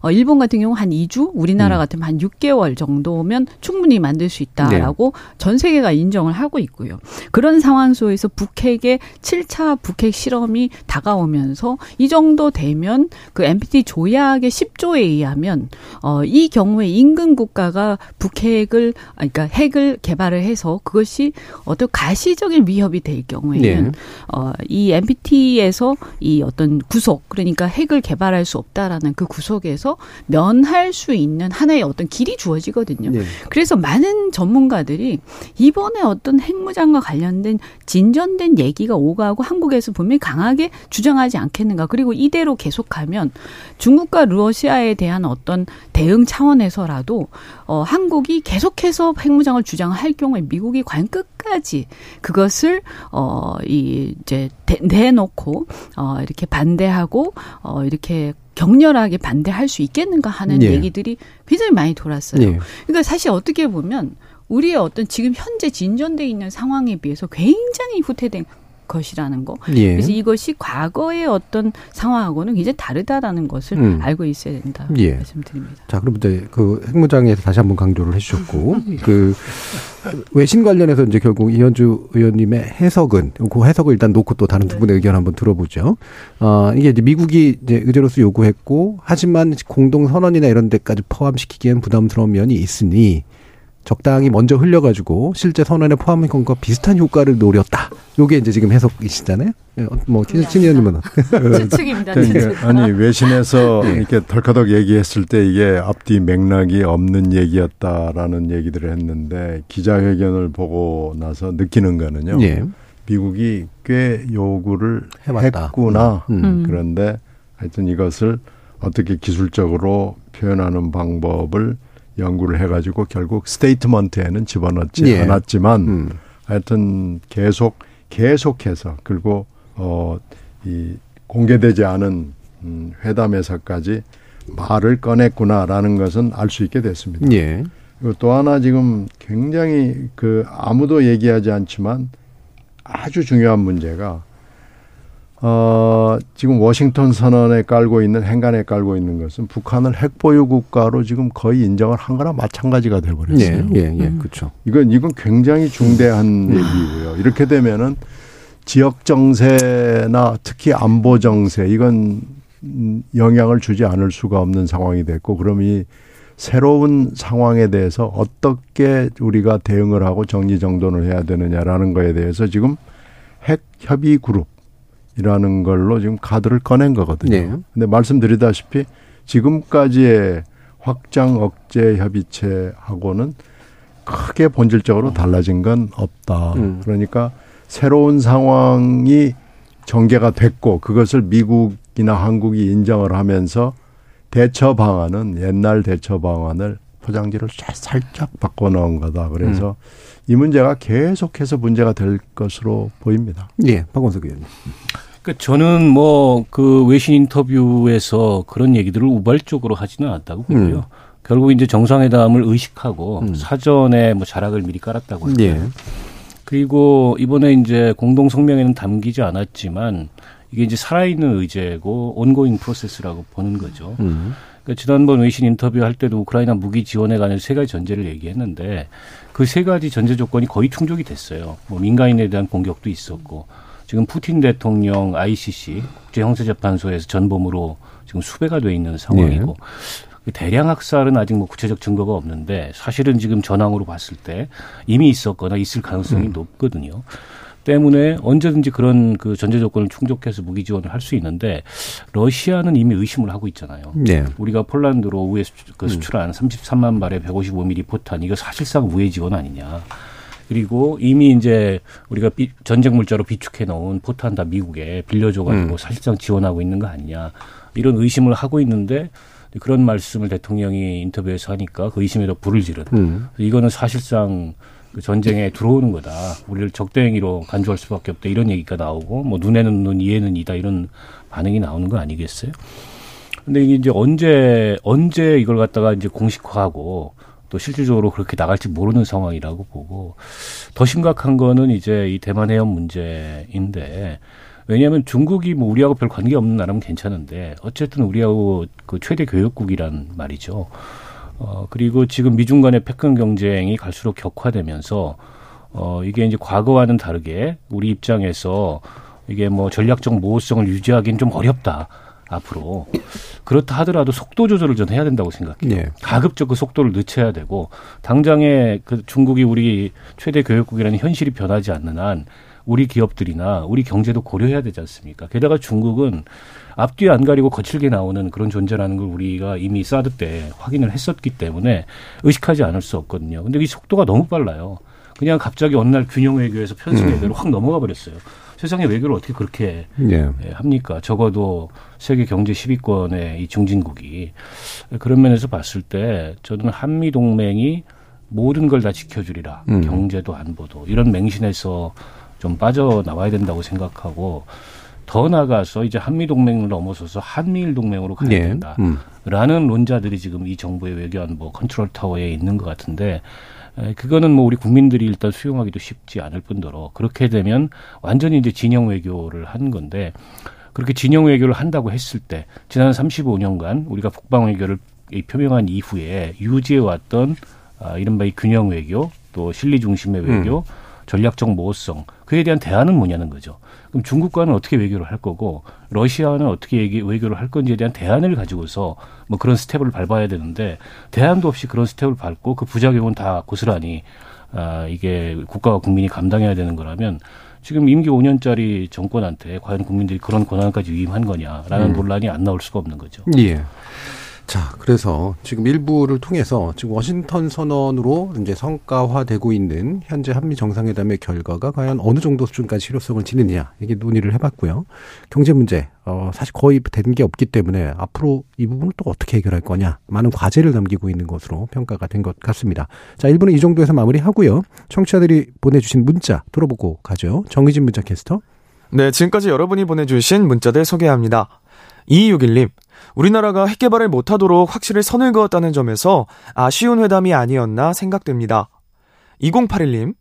어, 일본 같은 경우 한 2주, 우리나라 음. 같으면 한 6개월 정도면 충분히 만들 수 있다라고 네. 전 세계가 인정을 하고 있고요. 그런 상황 속에서 북핵의 7차 북핵 실험이 다가오면서 이 정도 되면 그 NPT 조약의 10조에 의하면 어, 이 경우에 인근 국가가 북핵을 아니, 그러니까 핵을 개발을 해서 그것이 어떤 가시적인 위협이 될 경우에는 네. 어, 이 NPT에서 이 어떤 구속 그러니까 핵을 개발 할 수 없다라는 그 구속에서 면할 수 있는 하나의 어떤 길이 주어지거든요. 네. 그래서 많은 전문가들이 이번에 어떤 핵무장과 관련된 진전된 얘기가 오가고 한국에서 분명히 강하게 주장하지 않겠는가. 그리고 이대로 계속하면 중국과 러시아에 대한 어떤 대응 차원에서라도 어, 한국이 계속해서 핵무장을 주장할 경우에 미국이 과연 끝까지 그것을 어, 이 이제 대, 내놓고 어, 이렇게 반대하고 어, 이렇게 격렬하게 반대할 수 있겠는가 하는 예. 얘기들이 굉장히 많이 돌았어요. 예. 그러니까 사실 어떻게 보면 우리의 어떤 지금 현재 진전돼 있는 상황에 비해서 굉장히 후퇴된 것이라는 거. 예. 그래서 이것이 과거의 어떤 상황하고는 굉장히 다르다라는 것을 음. 알고 있어야 된다 예. 말씀드립니다. 자, 그럼 이제 그 핵무장에서 다시 한번 강조를 해주셨고, 그 외신 관련해서 이제 결국 이현주 의원님의 해석은, 그 해석을 일단 놓고 또 다른 두 분의 의견 한번 들어보죠. 어, 이게 이제 미국이 이제 의제로서 요구했고, 하지만 공동 선언이나 이런 데까지 포함시키기엔 부담스러운 면이 있으니, 적당히 먼저 흘려가지고 실제 선언에 포함한 것과 비슷한 효과를 노렸다. 요게 이제 지금 해석이시잖아요. 예, 어, 뭐, 친, 친 의원님은. (laughs) 추측입니다. 그러니까 추측. 아니 외신에서 예. 이렇게 덜커덕 얘기했을 때 이게 앞뒤 맥락이 없는 얘기였다라는 얘기들을 했는데 기자회견을 보고 나서 느끼는 거는요. 예. 미국이 꽤 요구를 해왔다. 했구나. 음. 음. 그런데 하여튼 이것을 어떻게 기술적으로 표현하는 방법을 연구를 해가지고 결국 스테이트먼트에는 집어넣지 예. 않았지만 음. 하여튼 계속 계속해서 그리고 어이 공개되지 않은 음, 회담에서까지 말을 꺼냈구나라는 것은 알 수 있게 됐습니다. 예. 그리고 또 하나 지금 굉장히 그 아무도 얘기하지 않지만 아주 중요한 문제가 어 지금 워싱턴 선언에 깔고 있는 행간에 깔고 있는 것은 북한을 핵보유 국가로 지금 거의 인정을 한 거나 마찬가지가 돼 예, 버렸어요. 예, 예, 그렇죠. 이건 이건 굉장히 중대한 얘기고요. 이렇게 되면은 지역 정세나 특히 안보 정세 이건 음, 영향을 주지 않을 수가 없는 상황이 됐고 그럼 이 새로운 상황에 대해서 어떻게 우리가 대응을 하고 정리정돈을 해야 되느냐라는 거에 대해서 지금 핵 협의 그룹 이라는 걸로 지금 카드를 꺼낸 거거든요. 네. 근데 말씀드리다시피 지금까지의 확장 억제 협의체하고는 크게 본질적으로 달라진 건 없다. 음. 그러니까 새로운 상황이 전개가 됐고 그것을 미국이나 한국이 인정을 하면서 대처 방안은 옛날 대처 방안을 포장지를 사- 살짝 바꿔 넣은 거다. 그래서 이 문제가 계속해서 문제가 될 것으로 보입니다. 예, 박원석 의원님. 그러니까 저는 뭐 그 외신 인터뷰에서 그런 얘기들을 우발적으로 하지는 않았다고 보고요. 음. 결국 이제 정상회담을 의식하고 음. 사전에 뭐 자락을 미리 깔았다고 할까요? 예. 그리고 이번에 이제 공동 성명에는 담기지 않았지만 이게 이제 살아있는 의제고 온고잉 프로세스라고 보는 거죠. 음. 그러니까 지난번 외신 인터뷰 할 때도 우크라이나 무기 지원에 관한 세 가지 전제를 얘기했는데 그 세 가지 전제 조건이 거의 충족이 됐어요. 뭐 민간인에 대한 공격도 있었고 지금 푸틴 대통령 ICC 국제형사재판소에서 전범으로 지금 수배가 돼 있는 상황이고 그 대량 학살은 아직 뭐 구체적 증거가 없는데 사실은 지금 전황으로 봤을 때 이미 있었거나 있을 가능성이 높거든요. 때문에 언제든지 그런 그 전제 조건을 충족해서 무기 지원을 할 수 있는데 러시아는 이미 의심을 하고 있잖아요. 예. 우리가 폴란드로 오후에 수출, 그 수출한 33만 발의 155mm 포탄 이거 사실상 우회 지원 아니냐. 그리고 이미 이제 우리가 비, 전쟁 물자로 비축해 놓은 포탄 다 미국에 빌려줘가지고 음. 사실상 지원하고 있는 거 아니냐 이런 의심을 하고 있는데 그런 말씀을 대통령이 인터뷰에서 하니까 그 의심에도 불을 지른. 음. 이거는 사실상 그 전쟁에 들어오는 거다. 우리를 적대행위로 간주할 수밖에 없다. 이런 얘기가 나오고 뭐 눈에는 눈, 이에는 이다 이런 반응이 나오는 거 아니겠어요? 근데 이게 이제 언제 언제 이걸 갖다가 이제 공식화하고 또 실질적으로 그렇게 나갈지 모르는 상황이라고 보고 더 심각한 거는 이제 이 대만 해협 문제인데 왜냐하면 중국이 뭐 우리하고 별 관계 없는 나라면 괜찮은데 어쨌든 우리하고 그 최대 교역국이란 말이죠. 어 그리고 지금 미중 간의 패권 경쟁이 갈수록 격화되면서 어 이게 이제 과거와는 다르게 우리 입장에서 이게 뭐 전략적 모호성을 유지하기는 좀 어렵다. 앞으로 그렇다 하더라도 속도 조절을 전 해야 된다고 생각해요. 예. 가급적 그 속도를 늦춰야 되고 당장에 그 중국이 우리 최대 교역국이라는 현실이 변하지 않는 한 우리 기업들이나 우리 경제도 고려해야 되지 않습니까? 게다가 중국은 앞뒤 안 가리고 거칠게 나오는 그런 존재라는 걸 우리가 이미 사드 때 확인을 했었기 때문에 의식하지 않을 수 없거든요. 근데 이 속도가 너무 빨라요. 그냥 갑자기 어느 날 균형 외교에서 편승 외교로 확 넘어가 버렸어요. 세상의 외교를 어떻게 그렇게 예. 예, 합니까? 적어도 세계 경제 10위권의 이 중진국이 그런 면에서 봤을 때 저는 한미 동맹이 모든 걸 다 지켜주리라 음. 경제도 안보도 이런 맹신에서 좀 빠져 나와야 된다고 생각하고 더 나아가서 이제 한미 동맹을 넘어서서 한미일 동맹으로 가야 예. 된다. 음. 라는 논자들이 지금 이 정부의 외교안보 컨트롤 타워에 있는 것 같은데 에, 그거는 뭐 우리 국민들이 일단 수용하기도 쉽지 않을 뿐더러 그렇게 되면 완전히 이제 진영 외교를 한 건데 그렇게 진영 외교를 한다고 했을 때 지난 35년간 우리가 북방 외교를 이 표명한 이후에 유지해 왔던 아, 이른바 이 균형 외교 또 실리 중심의 외교 전략적 모호성 그에 대한 대안은 뭐냐는 거죠. 그럼 중국과는 어떻게 외교를 할 거고 러시아는 어떻게 얘기, 외교를 할 건지에 대한 대안을 가지고서 뭐 그런 스텝을 밟아야 되는데 대안도 없이 그런 스텝을 밟고 그 부작용은 다 고스란히 아, 이게 국가와 국민이 감당해야 되는 거라면 지금 임기 5년짜리 정권한테 과연 국민들이 그런 권한까지 위임한 거냐라는 논란이 안 나올 수가 없는 거죠. 예. 자, 그래서 지금 일부를 통해서 지금 워싱턴 선언으로 이제 성과화되고 있는 현재 한미 정상회담의 결과가 과연 어느 정도 수준까지 실효성을 지느냐 이게 논의를 해봤고요. 경제 문제 어 사실 거의 된 게 없기 때문에 앞으로 이 부분을 또 어떻게 해결할 거냐 많은 과제를 남기고 있는 것으로 평가가 된 것 같습니다. 자, 1부는 이 정도에서 마무리하고요. 청취자들이 보내주신 문자 들어보고 가죠. 정의진 문자 캐스터. 네, 지금까지 여러분이 보내주신 문자들 소개합니다. 2261님, 우리나라가 핵 개발을 못하도록 확실히 선을 그었다는 점에서 아쉬운 회담이 아니었나 생각됩니다. 2081님,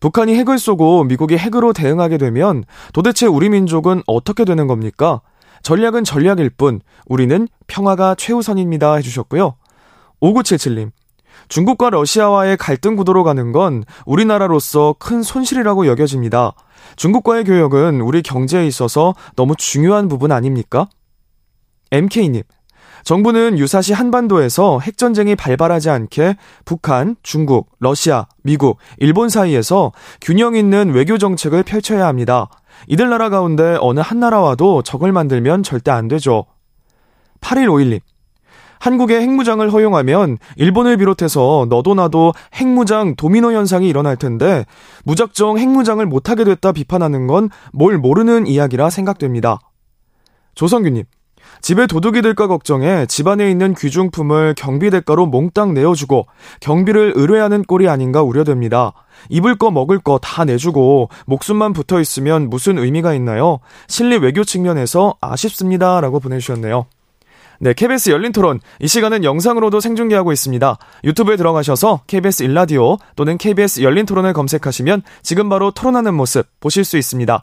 북한이 핵을 쏘고 미국이 핵으로 대응하게 되면 도대체 우리 민족은 어떻게 되는 겁니까? 전략은 전략일 뿐 우리는 평화가 최우선입니다 해주셨고요. 5977님, 중국과 러시아와의 갈등 구도로 가는 건 우리나라로서 큰 손실이라고 여겨집니다. 중국과의 교역은 우리 경제에 있어서 너무 중요한 부분 아닙니까? MK님, 정부는 유사시 한반도에서 핵전쟁이 발발하지 않게 북한, 중국, 러시아, 미국, 일본 사이에서 균형 있는 외교 정책을 펼쳐야 합니다. 이들 나라 가운데 어느 한 나라와도 적을 만들면 절대 안 되죠. 8151님, 한국의 핵무장을 허용하면 일본을 비롯해서 너도 나도 핵무장 도미노 현상이 일어날 텐데 무작정 핵무장을 못하게 됐다 비판하는 건 뭘 모르는 이야기라 생각됩니다. 조성규님, 집에 도둑이 될까 걱정해 집안에 있는 귀중품을 경비 대가로 몽땅 내어주고 경비를 의뢰하는 꼴이 아닌가 우려됩니다. 입을 거 먹을 거 다 내주고 목숨만 붙어 있으면 무슨 의미가 있나요? 실리 외교 측면에서 아쉽습니다. 라고 보내주셨네요. 네, KBS 열린 토론. 이 시간은 영상으로도 생중계하고 있습니다. 유튜브에 들어가셔서 KBS 일라디오 또는 KBS 열린 토론을 검색하시면 지금 바로 토론하는 모습 보실 수 있습니다.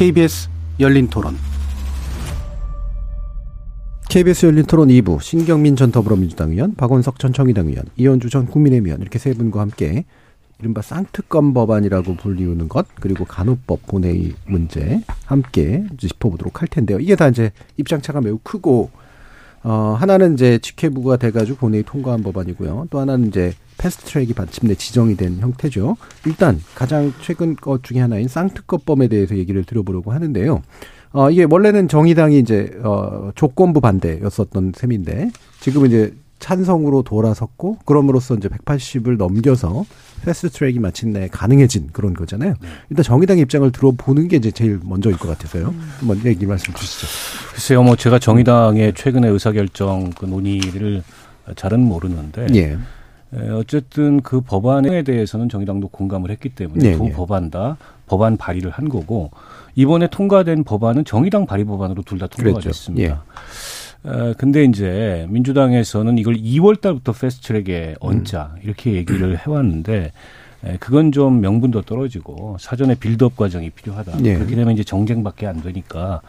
KBS 열린 토론 KBS 열린 토론 2부 신경민 전 더불어민주당 의원, 박원석 전 정의당 의원, 이현주 전 국민의힘 의원 이렇게 세 분과 함께 이른바 쌍특검 법안이라고 불리우는 것 그리고 간호법 본회의 문제 함께 짚어보도록 할 텐데요. 이게 다 이제 입장차가 매우 크고 어 하나는 이제 직회부가 돼가지고 본회의 통과한 법안이고요. 또 하나는 이제 패스트트랙이 마침내 지정이 된 형태죠. 일단 가장 최근 것 중에 하나인 쌍특검법에 대해서 얘기를 드려보려고 하는데요. 어 이게 원래는 정의당이 이제 어 조건부 반대였었던 셈인데 지금 이제 찬성으로 돌아섰고 그럼으로써 이제 180을 넘겨서 패스트 트랙이 마침내 가능해진 그런 거잖아요. 일단 정의당 입장을 들어보는 게 이제 제일 먼저일 것 같아서요. 한번 얘기 말씀 주시죠. 글쎄요, 뭐 제가 정의당의 최근의 의사결정 그 논의를 잘은 모르는데 예. 에, 어쨌든 그 법안에 대해서는 정의당도 공감을 했기 때문에 네, 두 네. 법안 다 법안 발의를 한 거고 이번에 통과된 법안은 정의당 발의 법안으로 둘 다 통과가 그랬죠. 됐습니다. 어, 근데 이제 민주당에서는 이걸 2월 달부터 fast track에 얹자 이렇게 얘기를 해왔는데 에, 그건 좀 명분도 떨어지고 사전에 빌드업 과정이 필요하다. 예. 그렇게 되면 이제 정쟁밖에 안 되니까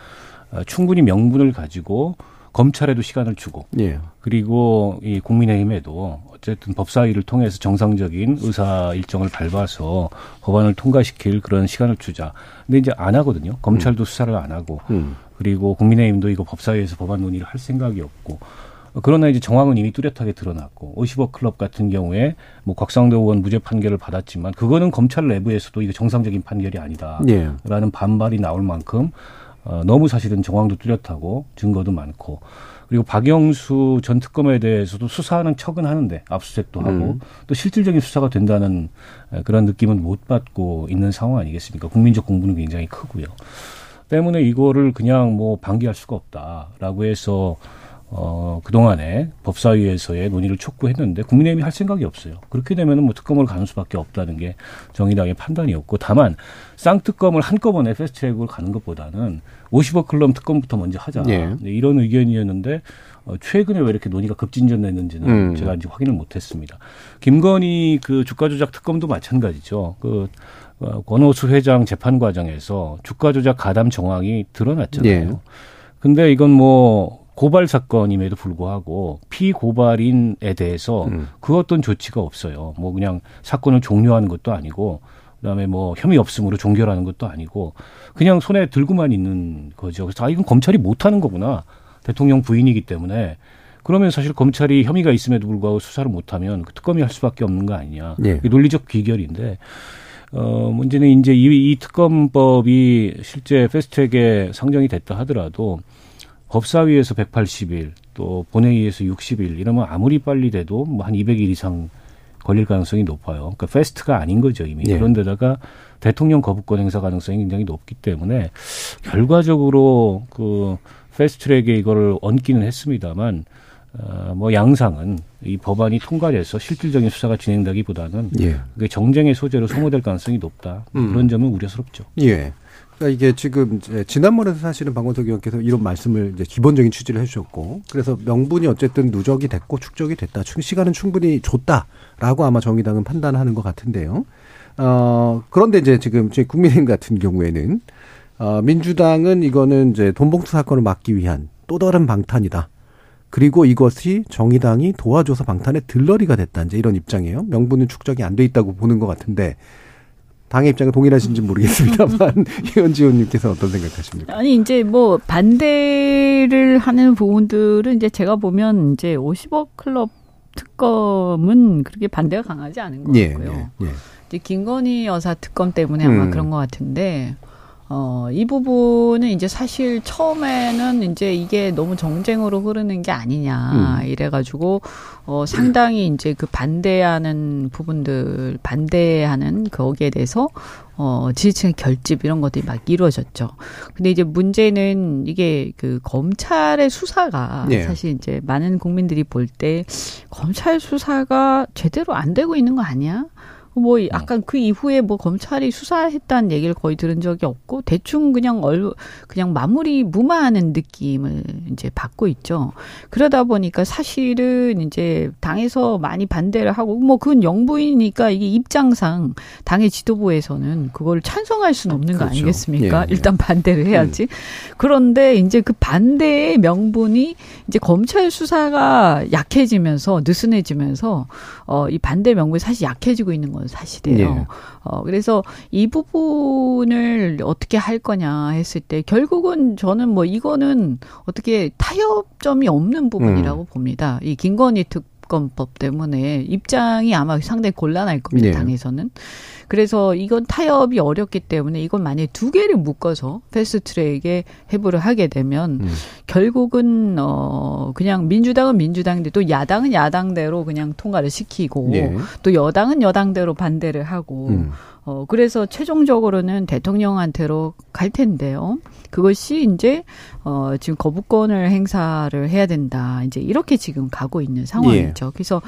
어, 충분히 명분을 가지고 검찰에도 시간을 주고 예. 그리고 이 국민의힘에도 어쨌든 법사위를 통해서 정상적인 의사 일정을 밟아서 법안을 통과시킬 그런 시간을 주자. 근데 이제 안 하거든요. 검찰도 수사를 안 하고 음. 그리고 국민의힘도 이거 법사위에서 법안 논의를 할 생각이 없고 그러나 이제 정황은 이미 뚜렷하게 드러났고 50억 클럽 같은 경우에 뭐 곽상도 의원 무죄 판결을 받았지만 그거는 검찰 내부에서도 이거 정상적인 판결이 아니다. 예. 라는 반발이 나올 만큼 어, 너무 사실은 정황도 뚜렷하고 증거도 많고 그리고 박영수 전 특검에 대해서도 수사하는 척은 하는데 압수수색도 하고 음. 또 실질적인 수사가 된다는 에, 그런 느낌은 못 받고 있는 상황 아니겠습니까? 국민적 공분은 굉장히 크고요. 때문에 이거를 그냥 뭐 방기할 수가 없다라고 해서 어, 그동안에 법사위에서의 논의를 촉구했는데 국민의힘이 할 생각이 없어요. 그렇게 되면은 뭐 특검을 가는 수밖에 없다는 게 정의당의 판단이었고 다만 쌍특검을 한꺼번에 패스트트랙으로 가는 것보다는 50억 클럽 특검부터 먼저 하자. 예. 네, 이런 의견이었는데 어, 최근에 왜 이렇게 논의가 급진전됐는지는 음. 제가 이제 확인을 못했습니다. 김건희 그 주가 조작 특검도 마찬가지죠. 그 어, 권오수 회장 재판 과정에서 주가 조작 가담 정황이 드러났잖아요. 예. 근데 이건 뭐 고발 사건임에도 불구하고 피고발인에 대해서 음. 그 어떤 조치가 없어요. 뭐 그냥 사건을 종료하는 것도 아니고 그다음에 뭐 혐의 없음으로 종결하는 것도 아니고 그냥 손에 들고만 있는 거죠. 그래서 아 이건 검찰이 못 하는 거구나. 대통령 부인이기 때문에 그러면 사실 검찰이 혐의가 있음에도 불구하고 수사를 못하면 그 특검이 할 수밖에 없는 거 아니냐. 예. 이게 논리적 비결인데 어 문제는 이제 이, 이 특검법이 실제 패스트트랙에 상정이 됐다 하더라도 법사위에서 180일 또 본회의에서 60일 이러면 아무리 빨리 돼도 뭐 한 200일 이상 걸릴 가능성이 높아요. 그러니까 패스트가 아닌 거죠 이미. 예. 그런데다가 대통령 거부권 행사 가능성이 굉장히 높기 때문에 결과적으로 그 패스트트랙에 이거를 얹기는 했습니다만 어, 뭐 양상은 이 법안이 통과돼서 실질적인 수사가 진행되기보다는 예. 그게 정쟁의 소재로 소모될 가능성이 높다. 음. 그런 점은 우려스럽죠. 예. 그러니까 이게 지금 이제 지난번에도 사실은 박원석 의원께서 이런 말씀을 이제 기본적인 취지를 해주셨고 그래서 명분이 어쨌든 누적이 됐고 축적이 됐다. 충- 시간은 충분히 줬다라고 아마 정의당은 판단하는 것 같은데요. 어 그런데 이제 지금 저희 국민의힘 같은 경우에는 어 민주당은 이거는 이제 돈봉투 사건을 막기 위한 또 다른 방탄이다. 그리고 이것이 정의당이 도와줘서 방탄의 들러리가 됐다. 이제 이런 입장이에요. 명분은 축적이 안 돼 있다고 보는 것 같은데 당의 입장에 동일하신지 모르겠습니다만 (laughs) (laughs) 이현지 의원님께서 어떤 생각하십니까? 아니 이제 뭐 반대를 하는 부분들은 이제 제가 보면 이제 50억 클럽 특검은 그렇게 반대가 강하지 않은 것 예, 같고요. 예, 예. 이제 김건희 여사 특검 때문에 아마 음. 그런 것 같은데 어, 이 부분은 이제 사실 처음에는 이제 이게 너무 정쟁으로 흐르는 게 아니냐 음. 이래가지고 어, 상당히 이제 그 반대하는 부분들 반대하는 거기에 대해서 어, 지지층의 결집 이런 것들이 막 이루어졌죠. 근데 이제 문제는 이게 그 검찰의 수사가 예. 사실 이제 많은 국민들이 볼 때 검찰 수사가 제대로 안 되고 있는 거 아니야? 뭐 약간 그 이후에 뭐 검찰이 수사했다는 얘기를 거의 들은 적이 없고 대충 그냥 얼 그냥 마무리 무마하는 느낌을 이제 받고 있죠. 그러다 보니까 사실은 이제 당에서 많이 반대를 하고 뭐 그건 영부이니까 이게 입장상 당의 지도부에서는 그걸 찬성할 수는 없는 거 그렇죠. 아니겠습니까? 예, 예. 일단 반대를 해야지. 그런데 이제 그 반대의 명분이 이제 검찰 수사가 약해지면서 느슨해지면서 어 이 반대 명분이 사실 약해지고 있는 건 사실이에요. 예. 어 그래서 이 부분을 어떻게 할 거냐 했을 때 결국은 저는 뭐 이거는 어떻게 타협점이 없는 부분이라고 봅니다. 이 김건희 특검법 때문에 입장이 아마 상당히 곤란할 겁니다. 예. 당에서는. 그래서 이건 타협이 어렵기 때문에 이건 만약에 두 개를 묶어서 패스트트랙에 해부를 하게 되면 음. 결국은 어 그냥 민주당은 민주당인데 또 야당은 야당대로 그냥 통과를 시키고 예. 또 여당은 여당대로 반대를 하고 음. 어 그래서 최종적으로는 대통령한테로 갈 텐데요. 그것이 이제 어 지금 거부권을 행사를 해야 된다. 이제 이렇게 지금 가고 있는 상황이죠. 그래서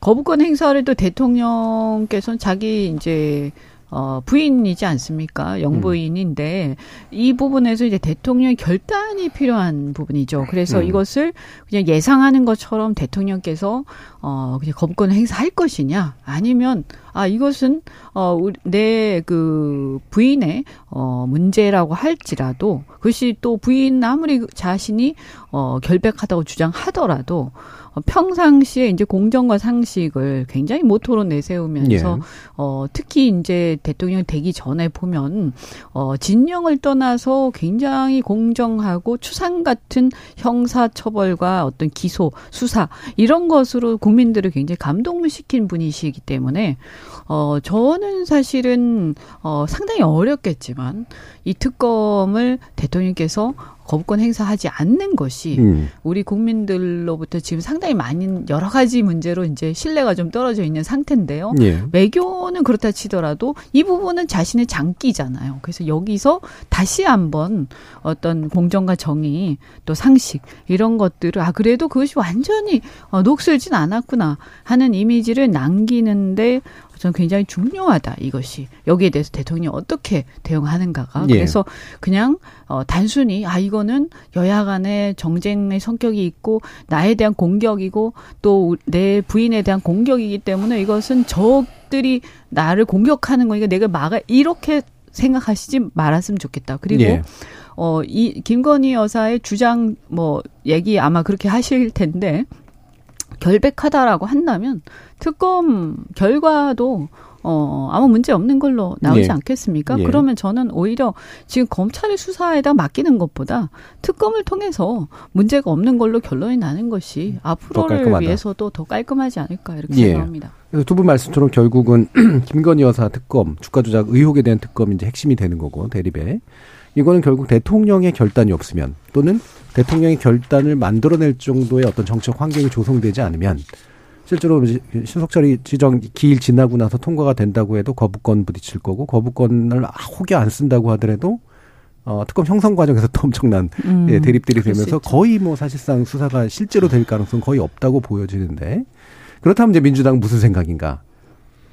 거부권 행사를 또 대통령께서는 자기 이제 어, 부인이지 않습니까? 영부인인데 이 부분에서 이제 대통령의 결단이 필요한 부분이죠. 그래서 음. 이것을 그냥 예상하는 것처럼 대통령께서 어, 그냥 거부권을 행사할 것이냐 아니면 아 이것은 어, 내 그 부인의 어, 문제라고 할지라도 그것이 또 부인 아무리 자신이 어, 결백하다고 주장하더라도 어, 평상시에 이제 공정과 상식을 굉장히 모토로 내세우면서 예. 어, 특히 이제 대통령 되기 전에 보면 어, 진영을 떠나서 굉장히 공정하고 추상 같은 형사 처벌과 어떤 기소, 수사 이런 것으로 국민들을 굉장히 감동을 시킨 분이시기 때문에 어, 저는 사실은 어, 상당히 어렵겠지만 이 특검을 대통령께서 거부권 행사하지 않는 것이 음. 우리 국민들로부터 지금 상당히 많은 여러 가지 문제로 이제 신뢰가 좀 떨어져 있는 상태인데요. 예. 외교는 그렇다 치더라도 이 부분은 자신의 장기잖아요. 그래서 여기서 다시 한번 어떤 공정과 정의 또 상식 이런 것들을 아 그래도 그것이 완전히 어, 녹슬진 않았구나 하는 이미지를 남기는데 저는 굉장히 중요하다 이것이 여기에 대해서 대통령이 어떻게 대응하는가가 예. 그래서 그냥 어 단순히 아 이거는 여야 간의 정쟁의 성격이 있고 나에 대한 공격이고 또 내 부인에 대한 공격이기 때문에 이것은 적들이 나를 공격하는 거니까 내가 막아 이렇게 생각하시지 말았으면 좋겠다. 그리고 예. 어, 이 김건희 여사의 주장 뭐 얘기 아마 그렇게 하실 텐데 결백하다라고 한다면 특검 결과도 어, 아무 문제 없는 걸로 나오지 예. 않겠습니까? 예. 그러면 저는 오히려 지금 검찰의 수사에다 맡기는 것보다 특검을 통해서 문제가 없는 걸로 결론이 나는 것이 앞으로를 깔끔하다. 위해서도 더 깔끔하지 않을까 이렇게 예. 생각합니다. 두 분 말씀처럼 결국은 (clears throat) 김건희 여사 특검, 주가 조작 의혹에 대한 특검이 이제 핵심이 되는 거고 대립에 이거는 결국 대통령의 결단이 없으면 또는 대통령의 결단을 만들어낼 정도의 어떤 정책 환경이 조성되지 않으면 실제로 신속처리 지정 기일 지나고 나서 통과가 된다고 해도 거부권 부딪힐 거고 거부권을 혹여 안 쓴다고 하더라도 어, 특검 형성 과정에서 또 엄청난 음, 예, 대립들이 되면서. 거의 뭐 사실상 수사가 실제로 될 가능성 은 거의 없다고 보여지는데 그렇다면 이제 민주당 무슨 생각인가?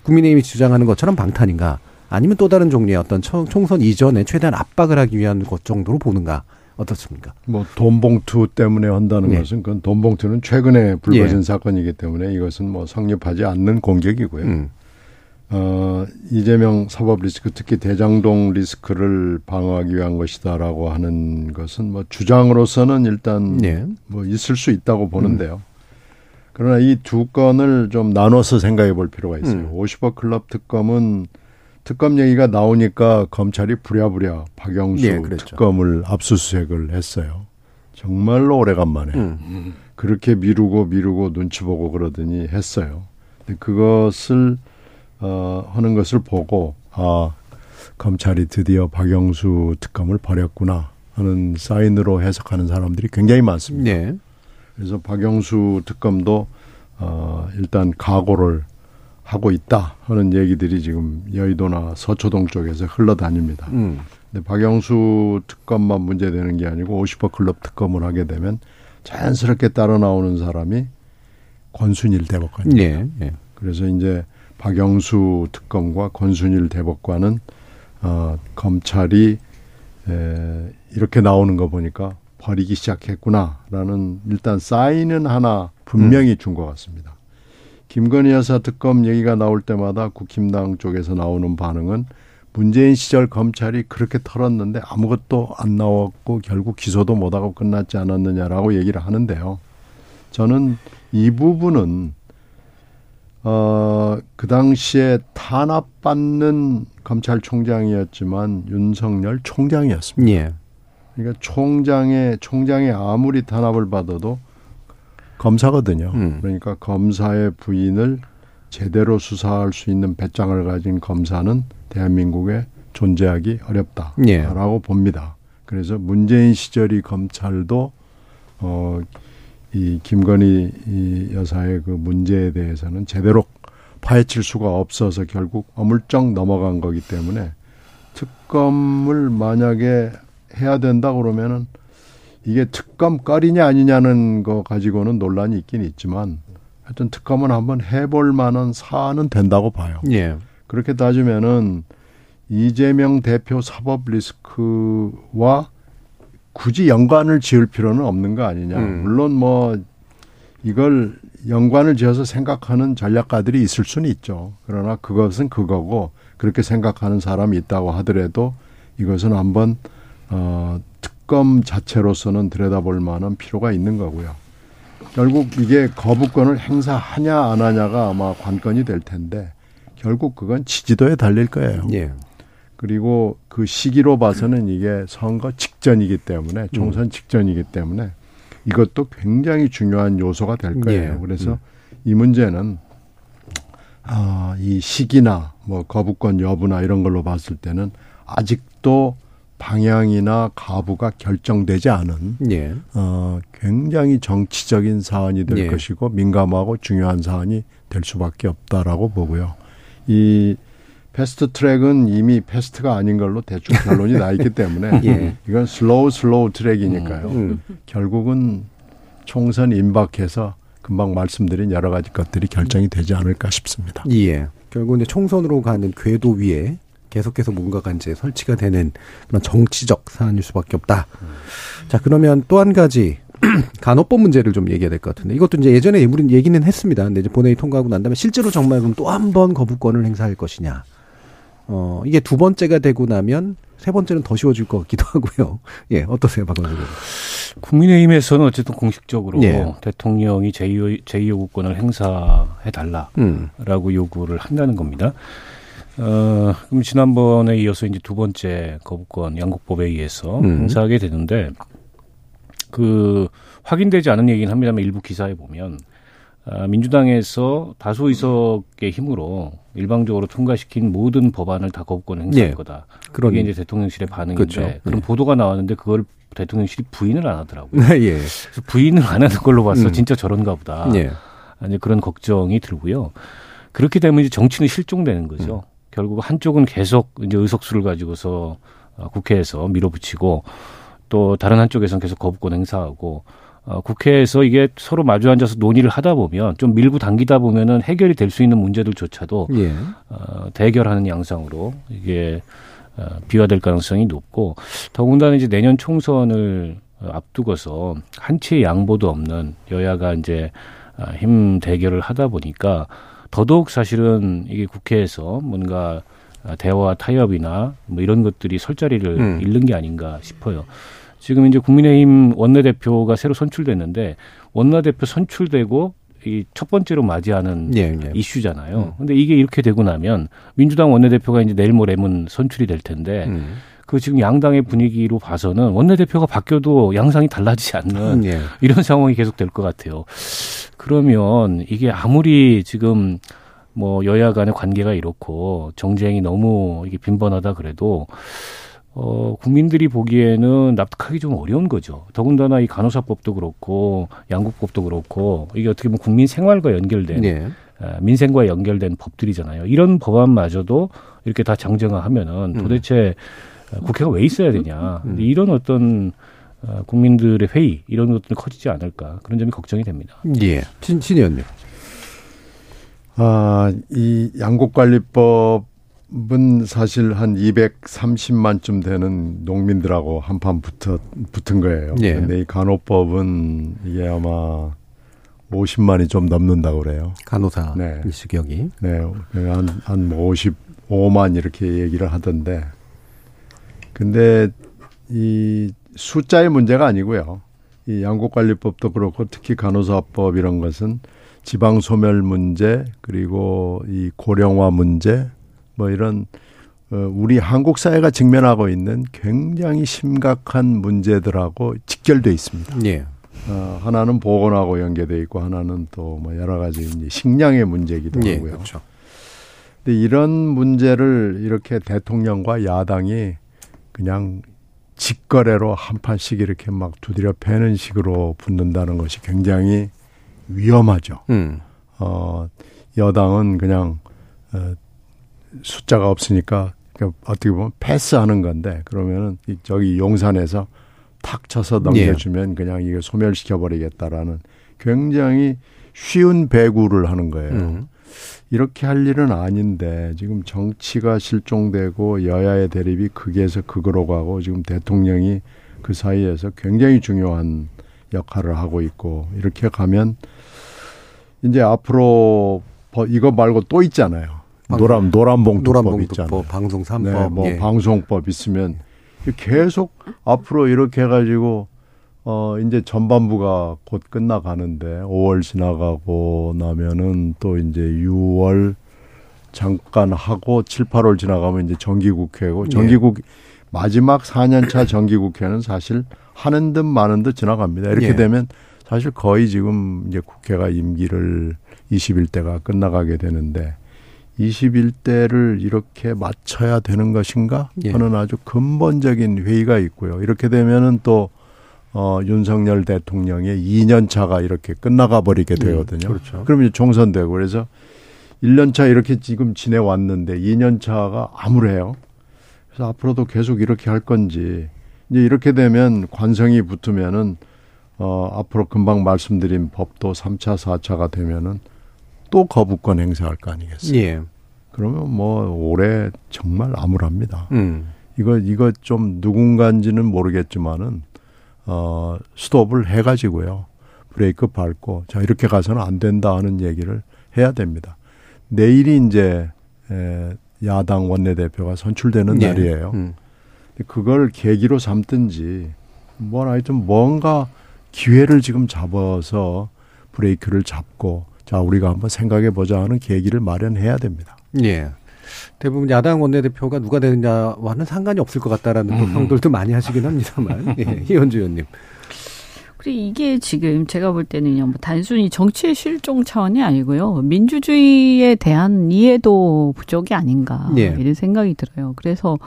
국민의힘이 주장하는 것처럼 방탄인가? 아니면 또 다른 종류의 어떤 청- 총선 이전에 최대한 압박을 하기 위한 것 정도로 보는가? 어떻습니까? 뭐 돈봉투 때문에 한다는 네. 것은 그건 돈봉투는 최근에 불거진 예. 사건이기 때문에 이것은 뭐 성립하지 않는 공격이고요. 음. 어, 이재명 사법 리스크 특히 대장동 리스크를 방어하기 위한 것이다라고 하는 것은 뭐 주장으로서는 일단 예. 뭐 있을 수 있다고 보는데요. 그러나 이 두 건을 좀 나눠서 생각해 볼 필요가 있어요. 음. 50억 클럽 특검은 특검 얘기가 나오니까 검찰이 부랴부랴 박영수 예, 그랬죠. 특검을 압수수색을 했어요. 정말로 오래간만에. 음. 그렇게 미루고 미루고 눈치 보고 그러더니 했어요. 근데 그것을 어 하는 것을 보고 아 검찰이 드디어 박영수 특검을 버렸구나 하는 사인으로 해석하는 사람들이 굉장히 많습니다. 네. 그래서 박영수 특검도 어 일단 각오를 하고 있다 하는 얘기들이 지금 여의도나 서초동 쪽에서 흘러다닙니다. 음. 근데 박영수 특검만 문제되는 게 아니고 50억 클럽 특검을 하게 되면 자연스럽게 따라 나오는 사람이 권순일 대법관입니다. 예. 예. 그래서 이제 박영수 특검과 권순일 대법관은 어, 검찰이 에, 이렇게 나오는 거 보니까 버리기 시작했구나라는 일단 사인은 하나 분명히 준 것 같습니다. 김건희 여사 특검 얘기가 나올 때마다 국힘당 쪽에서 나오는 반응은 문재인 시절 검찰이 그렇게 털었는데 아무것도 안 나왔고 결국 기소도 못하고 끝났지 않았느냐라고 얘기를 하는데요. 저는 이 부분은 어, 그 당시에 탄압받는 검찰총장이었지만 윤석열 총장이었습니다. 예. 그러니까 총장의 총장이 아무리 탄압을 받아도 검사거든요. 음. 그러니까 검사의 부인을 제대로 수사할 수 있는 배짱을 가진 검사는 대한민국에 존재하기 어렵다라고 예. 봅니다. 그래서 문재인 시절이 검찰도 어, 이 김건희 이 여사의 그 문제에 대해서는 제대로 파헤칠 수가 없어서 결국 어물쩍 넘어간 거기 때문에 특검을 만약에 해야 된다 그러면은 이게 특검 거리냐 아니냐는 거 가지고는 논란이 있긴 있지만 하여튼 특검은 한번 해볼 만한 사안은 된다고 봐요. 예. 그렇게 따지면은 이재명 대표 사법 리스크와 굳이 연관을 지을 필요는 없는 거 아니냐. 음. 물론 뭐 이걸 연관을 지어서 생각하는 전략가들이 있을 수는 있죠. 그러나 그것은 그거고 그렇게 생각하는 사람이 있다고 하더라도 이것은 한번 어 특검 자체로서는 들여다볼 만한 필요가 있는 거고요. 결국 이게 거부권을 행사하냐 안 하냐가 아마 관건이 될 텐데 결국 그건 지지도에 달릴 거예요. 예. 그리고 그 시기로 봐서는 이게 선거 직전이기 때문에 총선 직전이기 때문에 이것도 굉장히 중요한 요소가 될 거예요. 예. 그래서 음. 이 문제는 아, 이 시기나 뭐 거부권 여부나 이런 걸로 봤을 때는 아직도 방향이나 가부가 결정되지 않은 예. 어, 굉장히 정치적인 사안이 될 예. 것이고 민감하고 중요한 사안이 될 수밖에 없다라고 보고요. 이 fast track은 이미 fast가 아닌 걸로 대충 결론이 나 있기 때문에 (laughs) 예. 이건 slow slow track이니까요. 음. 결국은 총선 임박해서 금방 말씀드린 여러 가지 것들이 결정이 되지 않을까 싶습니다. 예. 결국 이제 총선으로 가는 궤도 위에 계속해서 뭔가가 이제 설치가 되는 그런 정치적 사안일 수밖에 없다. 자, 그러면 또 한 가지 (clears throat) 간호법 문제를 좀 얘기해야 될 것 같은데 이것도 이제 예전에 우리는 얘기는 했습니다. 근데 이제 본회의 통과하고 난 다음에 실제로 정말 그럼 또 한 번 거부권을 행사할 것이냐. 어, 이게 두 번째가 되고 나면 세 번째는 더 쉬워질 것 같기도 (laughs) 하고요. 예, 어떠세요, 의원? 국민의힘에서는 어쨌든 공식적으로 예. 대통령이 제2, 제2요구권을 행사해달라라고 음. 요구를 한다는 겁니다. 어, 그럼 지난번에 이어서 이제 두 번째 거부권 양국법에 의해서 음. 행사하게 되는데 그 확인되지 않은 얘기는 합니다만 일부 기사에 보면 아, 민주당에서 다수 의석의 힘으로 일방적으로 통과시킨 모든 법안을 다 거부권 행사할 예. 거다. 그런 이게 이제 대통령실의 반응인데 그렇죠. 그런 예. 보도가 나왔는데 그걸 대통령실이 부인을 안 하더라고요. (laughs) 예. 그래서 부인을 안 하는 걸로 봐서 음. 진짜 저런가 보다. 예. 아니 그런 걱정이 들고요. 그렇게 되면 이제 정치는 실종되는 거죠. 음. 결국 한쪽은 계속 이제 의석수를 가지고서 어, 국회에서 밀어붙이고 또 다른 한쪽에서는 계속 거부권 행사하고 어, 국회에서 이게 서로 마주 앉아서 논의를 하다 보면 좀 밀고 당기다 보면은 해결이 될 수 있는 문제들조차도 예. 어, 대결하는 양상으로 이게 어, 비화될 가능성이 높고 더군다나 이제 내년 총선을 어, 앞두고서 한치의 양보도 없는 여야가 이제 아, 힘 대결을 하다 보니까 더더욱 사실은 이게 국회에서 뭔가 아, 대화 타협이나 뭐 이런 것들이 설 자리를 음. 잃는 게 아닌가 싶어요. 지금 이제 국민의힘 원내대표가 새로 선출됐는데 원내대표 선출되고 이 첫 번째로 맞이하는 예, 예. 이슈잖아요. 음. 근데 이게 이렇게 되고 나면 민주당 원내대표가 이제 내일 모레면 선출이 될 텐데 음. 그 지금 양당의 분위기로 봐서는 원내대표가 바뀌어도 양상이 달라지지 않는 예. 이런 상황이 계속 될 것 같아요. 그러면 이게 아무리 지금 뭐 여야 간의 관계가 이렇고 정쟁이 너무 이게 빈번하다 그래도 어, 국민들이 보기에는 납득하기 좀 어려운 거죠. 더군다나 이 간호사법도 그렇고 양국법도 그렇고 이게 어떻게 보면 국민 생활과 연결된 예. 아, 민생과 연결된 법들이잖아요. 이런 법안마저도 이렇게 다 장정하면은 음. 도대체 어, 국회가 왜 있어야 되냐. 이런 어떤 어, 국민들의 회의 이런 것들이 커지지 않을까 그런 점이 걱정이 됩니다. 예. 신, 신 의원님. 아, 이 양곡관리법은 사실 한 230만쯤 되는 농민들하고 한판 붙어, 붙은 거예요. 예. 근데 이 간호법은 이게 아마 50만이 좀 넘는다고 그래요. 간호사 네. 일수격이. 네, 한, 한 55만 이렇게 얘기를 하던데. 근데 이 숫자의 문제가 아니고요. 이 양곡관리법도 그렇고 특히 간호사법 이런 것은 지방 소멸 문제 그리고 이 고령화 문제 뭐 이런 어, 우리 한국 사회가 직면하고 있는 굉장히 심각한 문제들하고 직결돼 있습니다. 예. 어, 하나는 보건하고 연계돼 있고 하나는 또 뭐 여러 가지 이제 식량의 문제이기도 예, 하고요. 그렇죠. 근데 이런 문제를 이렇게 대통령과 야당이 그냥 직거래로 한 판씩 이렇게 막 두드려 패는 식으로 붙는다는 것이 굉장히 위험하죠. 음. 어, 여당은 그냥 어, 숫자가 없으니까 그러니까 어떻게 보면 패스하는 건데 그러면은 이- 저기 용산에서 탁 쳐서 넘겨주면 그냥 이게 소멸시켜 버리겠다라는 굉장히 쉬운 배구를 하는 거예요. 음. 이렇게 할 일은 아닌데 지금 정치가 실종되고 여야의 대립이 극에서 극으로 가고 지금 대통령이 그 사이에서 굉장히 중요한 역할을 하고 있고 이렇게 가면 이제 앞으로 버- 이거 말고 또 있잖아요. 노란 노란봉투법 노란봉투법, 있잖아요. 방송 삼법 네, 뭐 예. 방송법 있으면 계속 앞으로 이렇게 해 가지고 어 이제 전반부가 곧 끝나가는데 5월 지나가고 나면은 또 이제 6월 잠깐 하고 7, 8월 지나가면 이제 정기국회고 정기국 마지막 4년차 정기국회는 사실 하는 듯 마는 듯 지나갑니다. 이렇게 예. 되면 사실 거의 지금 이제 국회가 임기를 21대가 끝나가게 되는데 21대를 이렇게 맞춰야 되는 것인가 예. 하는 아주 근본적인 회의가 있고요. 이렇게 되면은 또 어, 윤석열 대통령의 2년 차가 이렇게 끝나가 버리게 되거든요. 그렇죠. 그럼 이제 총선되고 그래서 1년 차 이렇게 지금 지내왔는데 2년 차가 암울해요. 그래서 앞으로도 계속 이렇게 할 건지 이제 이렇게 되면 관성이 붙으면은 어, 앞으로 금방 말씀드린 법도 3차, 4차가 되면은 또 거부권 행사할 거 아니겠어요? 예. 그러면 뭐 올해 정말 암울합니다. 음. 이거 이거 좀 누군가인지는 모르겠지만은 어 스톱을 해 가지고요. 브레이크 밟고 자 이렇게 가서는 안 된다 하는 얘기를 해야 됩니다. 내일이 이제 에, 야당 원내대표가 선출되는 예. 날이에요. 음. 그걸 계기로 삼든지 뭐 하여튼 뭔가 기회를 지금 잡아서 브레이크를 잡고 자 우리가 한번 생각해 보자 하는 계기를 마련해야 됩니다. 예. 대부분 야당 원내대표가 누가 되느냐와는 상관이 없을 것 같다라는 또 평들도 많이 하시긴 합니다만. (laughs) 예. 이현주 의원님. 그리고 이게 지금 제가 볼 때는요, 뭐 단순히 정치의 실종 차원이 아니고요, 민주주의에 대한 이해도 부족이 아닌가 예. 이런 생각이 들어요. 그래서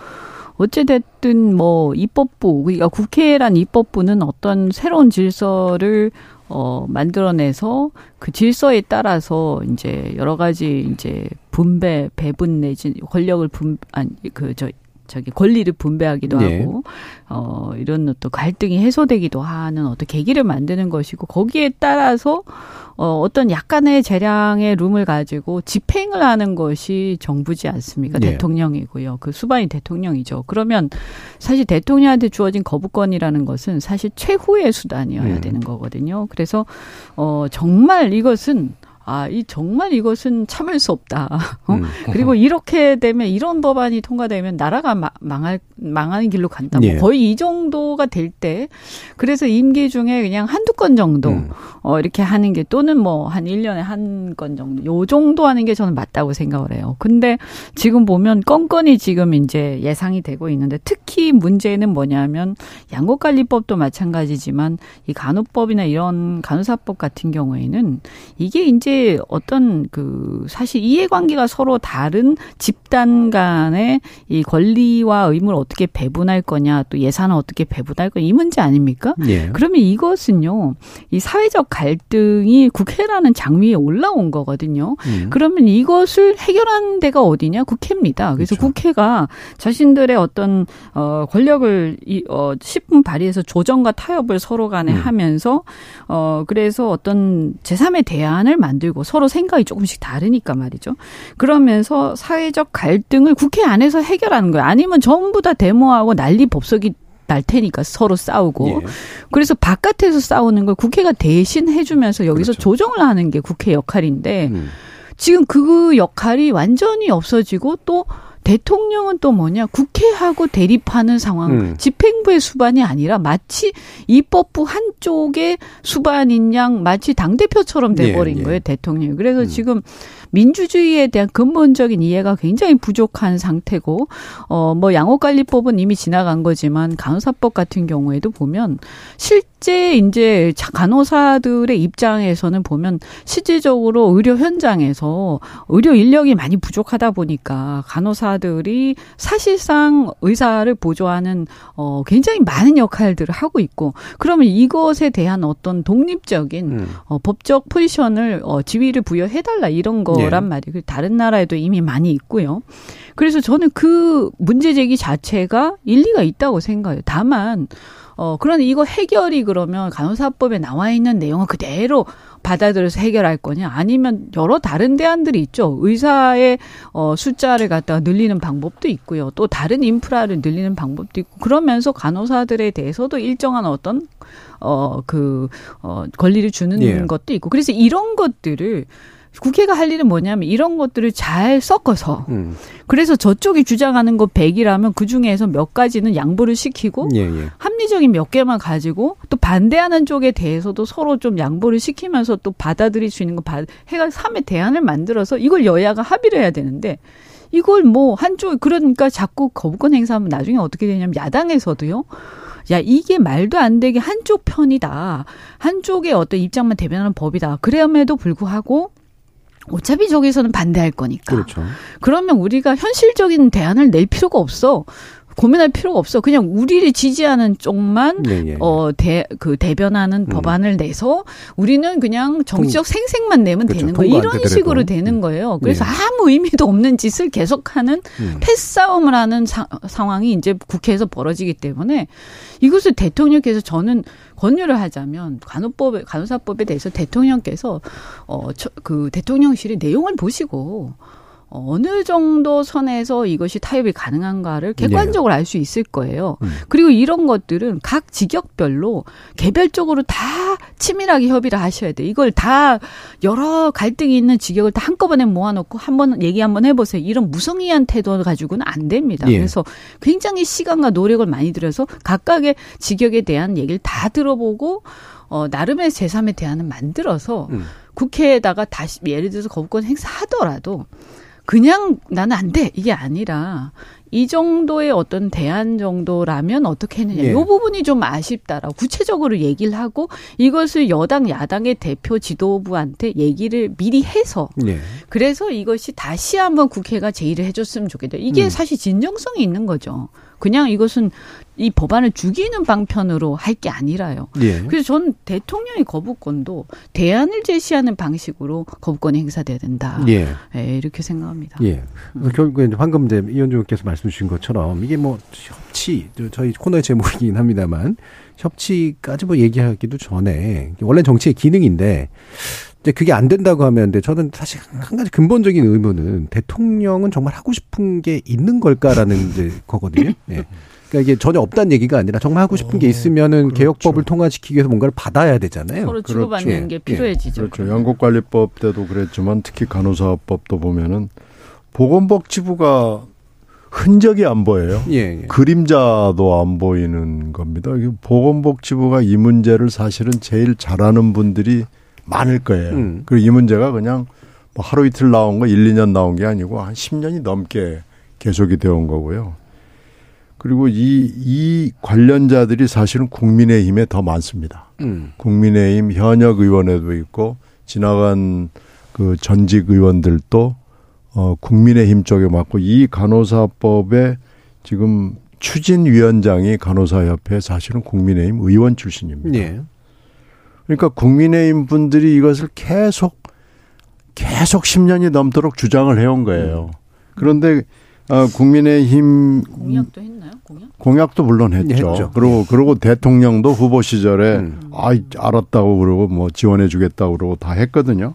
어찌됐든 뭐 입법부, 그러니까 국회란 입법부는 어떤 새로운 질서를 어, 만들어내서 그 질서에 따라서 이제 여러 가지 이제 분배, 배분 내지 권력을 분, 아니, 그, 저, 저기 권리를 분배하기도 네. 하고 어 이런 어떤 갈등이 해소되기도 하는 어떤 계기를 만드는 것이고 거기에 따라서 어 어떤 약간의 재량의 룸을 가지고 집행을 하는 것이 정부지 않습니까? 네. 대통령이고요. 그 수반이 대통령이죠. 그러면 사실 대통령한테 주어진 거부권이라는 것은 사실 최후의 수단이어야 음. 되는 거거든요. 그래서 어 정말 이것은 아, 이 정말 이것은 참을 수 없다. (laughs) 어? 음. 그리고 이렇게 되면 이런 법안이 통과되면 나라가 마- 망할 망하는 길로 간다. 뭐 예. 거의 이 정도가 될 때 그래서 임기 중에 그냥 한두 건 정도 음. 어 이렇게 하는 게 또는 뭐 한 1년에 한 건 정도 요 정도 하는 게 저는 맞다고 생각을 해요. 근데 지금 보면 건건이 지금 이제 예상이 되고 있는데 특히 문제는 뭐냐면 양곡관리법도 마찬가지지만 이 간호법이나 이런 간호사법 같은 경우에는 이게 이제 어떤 그 사실 이해관계가 서로 다른 집단 간의 이 권리와 의무를 어떻게 배분할 거냐 또 예산을 어떻게 배분할 거냐 이 문제 아닙니까? 예. 그러면 이것은요, 이 사회적 갈등이 국회라는 장위에 올라온 거거든요. 음. 그러면 이것을 해결하는 데가 어디냐? 국회입니다. 그래서 그렇죠. 국회가 자신들의 어떤, 어, 권력을, 이, 어, 10분 발휘해서 조정과 타협을 서로 간에 음. 하면서, 어, 그래서 어떤 제3의 대안을 만들고 만 들고 서로 생각이 조금씩 다르니까 말이죠. 그러면서 사회적 갈등을 국회 안에서 해결하는 거예요. 아니면 전부 다 데모하고 난리 법석이 날 테니까 서로 싸우고 예. 그래서 바깥에서 싸우는 걸 국회가 대신 해주면서 여기서 그렇죠. 조정을 하는 게 국회 역할인데 음. 지금 그 역할이 완전히 없어지고 또 대통령은 또 뭐냐 국회하고 대립하는 상황 음. 집행부의 수반이 아니라 마치 입법부 한쪽의 수반인 양 마치 당 대표처럼 돼버린 예, 예. 거예요 대통령이 그래서 음. 지금 민주주의에 대한 근본적인 이해가 굉장히 부족한 상태고 어 뭐 양호관리법은 이미 지나간 거지만 간호사법 같은 경우에도 보면 실제 이제 자- 간호사들의 입장에서는 보면 실질적으로 의료 현장에서 의료 인력이 많이 부족하다 보니까 간호사들이 사실상 의사를 보조하는 어 굉장히 많은 역할들을 하고 있고 그러면 이것에 대한 어떤 독립적인 음. 어, 법적 포지션을 어, 지위를 부여해달라 이런 거란 예. 말이에요. 그 다른 나라에도 이미 많이 있고요. 그래서 저는 그 문제 제기 자체가 일리가 있다고 생각해요. 다만 어 그런데 이거 해결이 그러면 간호사법에 나와 있는 내용을 그대로 받아들여서 해결할 거냐 아니면 여러 다른 대안들이 있죠. 의사의 어 숫자를 갖다가 늘리는 방법도 있고요. 또 다른 인프라를 늘리는 방법도 있고 그러면서 간호사들에 대해서도 일정한 어떤 어, 그, 어, 권리를 주는 예. 것도 있고. 그래서 이런 것들을 국회가 할 일은 뭐냐면 이런 것들을 잘 섞어서 음. 그래서 저쪽이 주장하는 거 100이라면 그 중에서 몇 가지는 양보를 시키고 예, 예. 합리적인 몇 개만 가지고 또 반대하는 쪽에 대해서도 서로 좀 양보를 시키면서 또 받아들일 수 있는 거 봐- 해가 3의 대안을 만들어서 이걸 여야가 합의를 해야 되는데 이걸 뭐 한쪽 그러니까 자꾸 거부권 행사하면 나중에 어떻게 되냐면 야당에서도요. 야 이게 말도 안 되게 한쪽 편이다. 한쪽의 어떤 입장만 대변하는 법이다. 그럼에도 불구하고 어차피 저기서는 반대할 거니까. 그렇죠. 그러면 우리가 현실적인 대안을 낼 필요가 없어. 고민할 필요가 없어. 그냥 우리를 지지하는 쪽만 예, 예. 어, 대, 그, 대변하는 음. 법안을 내서 우리는 그냥 정치적 생색만 내면 그렇죠. 되는 거예요. 이런. 식으로 되는 거예요. 그래서 네. 아무 의미도 없는 짓을 계속하는 음. 패싸움을 하는 사- 상황이 이제 국회에서 벌어지기 때문에 이것을 대통령께서 저는 권유를 하자면 간호법에 간호사법에 대해서 대통령께서 어그 대통령실이 내용을 보시고 어, 어느 정도 선에서 이것이 타협이 가능한가를 객관적으로 알 수 있을 거예요. 음. 그리고 이런 것들은 각 직역별로 개별적으로 다 치밀하게 협의를 하셔야 돼. 이걸 다 여러 갈등이 있는 직역을 다 한꺼번에 모아놓고 한번 얘기 한번 해보세요. 이런 무성의한 태도 가지고는 안 됩니다. 예. 그래서 굉장히 시간과 노력을 많이 들여서 각각의 직역에 대한 얘기를 다 들어보고 어, 나름의 제3의 대안을 만들어서 음. 국회에다가 다시 예를 들어서 거부권 행사하더라도 그냥 나는 안 돼. 이게 아니라 이 정도의 어떤 대안 정도라면 어떻게 했느냐. 예. 이 부분이 좀 아쉽다라고 구체적으로 얘기를 하고 이것을 여당 야당의 대표 지도부한테 얘기를 미리 해서 예. 그래서 이것이 다시 한번 국회가 제의를 해줬으면 좋겠다. 이게 음. 사실 진정성이 있는 거죠. 그냥 이것은 이 법안을 죽이는 방편으로 할 게 아니라요. 예. 그래서 전 대통령의 거부권도 대안을 제시하는 방식으로 거부권이 행사돼야 된다. 예. 예, 이렇게 생각합니다. 예. 그래서 결국에 방금 이제 이현주께서 말씀 주신 것처럼 이게 뭐 협치, 저- 저희 코너의 제목이긴 합니다만 협치까지 뭐 얘기하기도 전에 원래 정치의 기능인데 이제 그게 안 된다고 하면 근데 저는 사실 한 가지 근본적인 의문은 대통령은 정말 하고 싶은 게 있는 걸까라는 이제 거거든요. 예. 그러니까 이게 전혀 없다는 얘기가 아니라 정말 하고 싶은 게 있으면은 개혁법을 통과시키기 위해서 뭔가를 받아야 되잖아요. 서로 주고받는 그렇죠. 게 예. 필요해지죠. 그렇죠. 양국관리법 때도 그랬지만 특히 간호사법도 보면은 보건복지부가 흔적이 안 보여요. 예, 예. 그림자도 안 보이는 겁니다. 보건복지부가 이 문제를 사실은 제일 잘하는 분들이 많을 거예요. 음. 그리고 이 문제가 그냥 뭐 하루 이틀 나온 거 1, 2년 나온 게 아니고 한 10년이 넘게 계속이 되어 온 거고요. 그리고 이, 이 관련자들이 사실은 국민의힘에 더 많습니다. 음. 국민의힘 현역 의원에도 있고 지나간 그 전직 의원들도 어 국민의힘 쪽에 맞고 이 간호사법의 지금 추진위원장이 간호사협회 사실은 국민의힘 의원 출신입니다. 예. 그러니까 국민의힘 분들이 이것을 계속 계속 10년이 넘도록 주장을 해온 거예요. 그런데 어, 국민의힘 공약도 했나요? 공약? 공약도 물론 했죠. 했죠. 그리고 그리고 대통령도 후보 시절에 음. 아 알았다고 그러고 뭐 지원해 주겠다고 그러고 다 했거든요.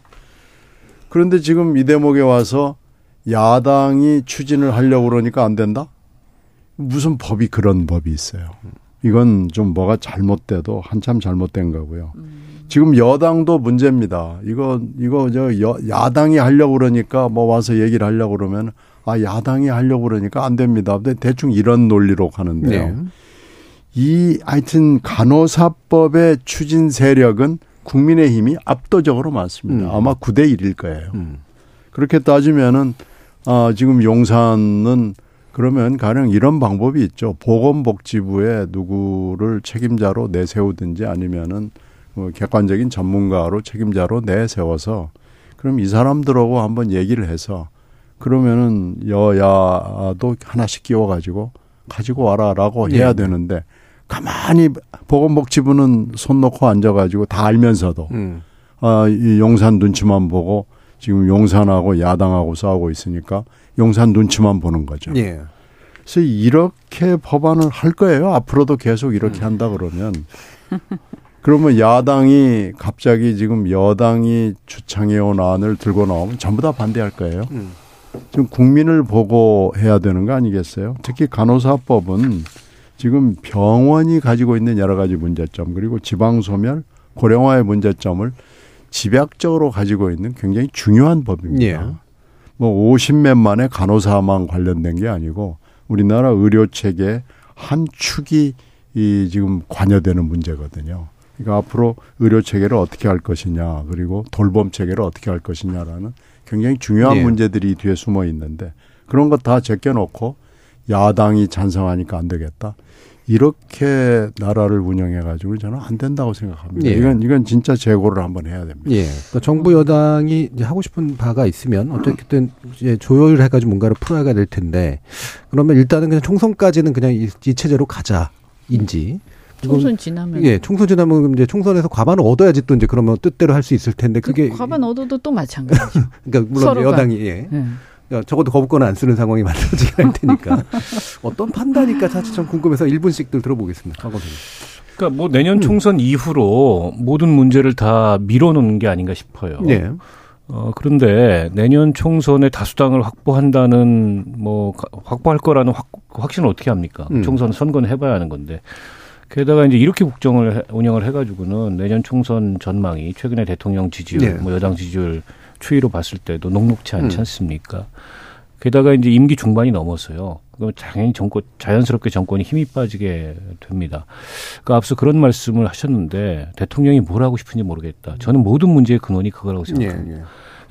그런데 지금 이 대목에 와서 야당이 추진을 하려고 그러니까 안 된다? 무슨 법이 그런 법이 있어요. 이건 좀 뭐가 잘못돼도 한참 잘못된 거고요. 지금 여당도 문제입니다. 이거 이거 저 여, 야당이 하려고 그러니까 뭐 와서 얘기를 하려고 그러면 아 야당이 하려고 그러니까 안 됩니다. 근데 대충 이런 논리로 가는데요. 네. 이 하여튼 간호사법의 추진 세력은 국민의힘이 압도적으로 많습니다. 음. 아마 9대 1일 거예요. 음. 그렇게 따지면은 아 지금 용산은 그러면 가령 이런 방법이 있죠. 보건복지부에 누구를 책임자로 내세우든지 아니면은 뭐 객관적인 전문가로 책임자로 내세워서 그럼 이 사람들하고 한번 얘기를 해서 그러면은 여야도 하나씩 끼워가지고 가지고 와라라고 해야 예. 되는데 가만히 보건복지부는 손 놓고 앉아가지고 다 알면서도 음. 아, 이 용산 눈치만 보고 지금 용산하고 야당하고 싸우고 있으니까 용산 눈치만 보는 거죠. 예. 그래서 이렇게 법안을 할 거예요. 앞으로도 계속 이렇게 한다 그러면. (laughs) 그러면 야당이 갑자기 지금 여당이 주창해온 안을 들고 나오면 전부 다 반대할 거예요. 음. 지금 국민을 보고 해야 되는 거 아니겠어요? 특히 간호사법은 지금 병원이 가지고 있는 여러 가지 문제점 그리고 지방소멸, 고령화의 문제점을 집약적으로 가지고 있는 굉장히 중요한 법입니다. 예. 뭐 50몇 만의 간호사만 관련된 게 아니고 우리나라 의료 체계 한 축이 이 지금 관여되는 문제거든요. 그러니까 앞으로 의료 체계를 어떻게 할 것이냐 그리고 돌봄 체계를 어떻게 할 것이냐라는 굉장히 중요한 예. 문제들이 뒤에 숨어 있는데 그런 것다 제껴놓고 야당이 찬성하니까 안 되겠다. 이렇게 나라를 운영해 가지고 저는 안 된다고 생각합니다. 예. 이건 이건 진짜 재고를 한번 해야 됩니다. 예. 그러니까 정부 여당이 이제 하고 싶은 바가 있으면 어떻게든 이제 조율을 해가지고 뭔가를 풀어야 될 텐데 그러면 일단은 그냥 총선까지는 그냥 이, 이 체제로 가자인지. 총선 지나면 예, 총선 지나면 이제 총선에서 과반을 얻어야지 또 이제 그러면 뜻대로 할 수 있을 텐데 그게 그 과반 얻어도 또 마찬가지. (laughs) 그러니까 물론 서로가. 여당이 예. 예. 그러니까 적어도 거부권을 안 쓰는 상황이 (laughs) 만들어지게 할 테니까 (laughs) 어떤 판단일까 사실 좀 궁금해서 1분씩들 들어보겠습니다. 강 선생님. 그러니까 뭐 내년 총선 이후로 모든 문제를 다 밀어놓는 게 아닌가 싶어요. 예. 어, 그런데 내년 총선에 다수당을 확보한다는 뭐 가- 확보할 거라는 확, 확신을 어떻게 합니까? 음. 총선 선거는 해봐야 하는 건데. 게다가 이제 이렇게 국정을 해- 운영을 해가지고는 내년 총선 전망이 최근에 대통령 지지율, 네. 뭐 여당 지지율 추이로 봤을 때도 녹록치 않지 음. 않습니까? 게다가 이제 임기 중반이 넘어서요. 그럼 당연히 정권 자연스럽게 정권이 힘이 빠지게 됩니다. 그러니까 앞서 그런 말씀을 하셨는데 대통령이 뭘 하고 싶은지 모르겠다. 저는 모든 문제의 근원이 그거라고 생각합니다. 예, 예.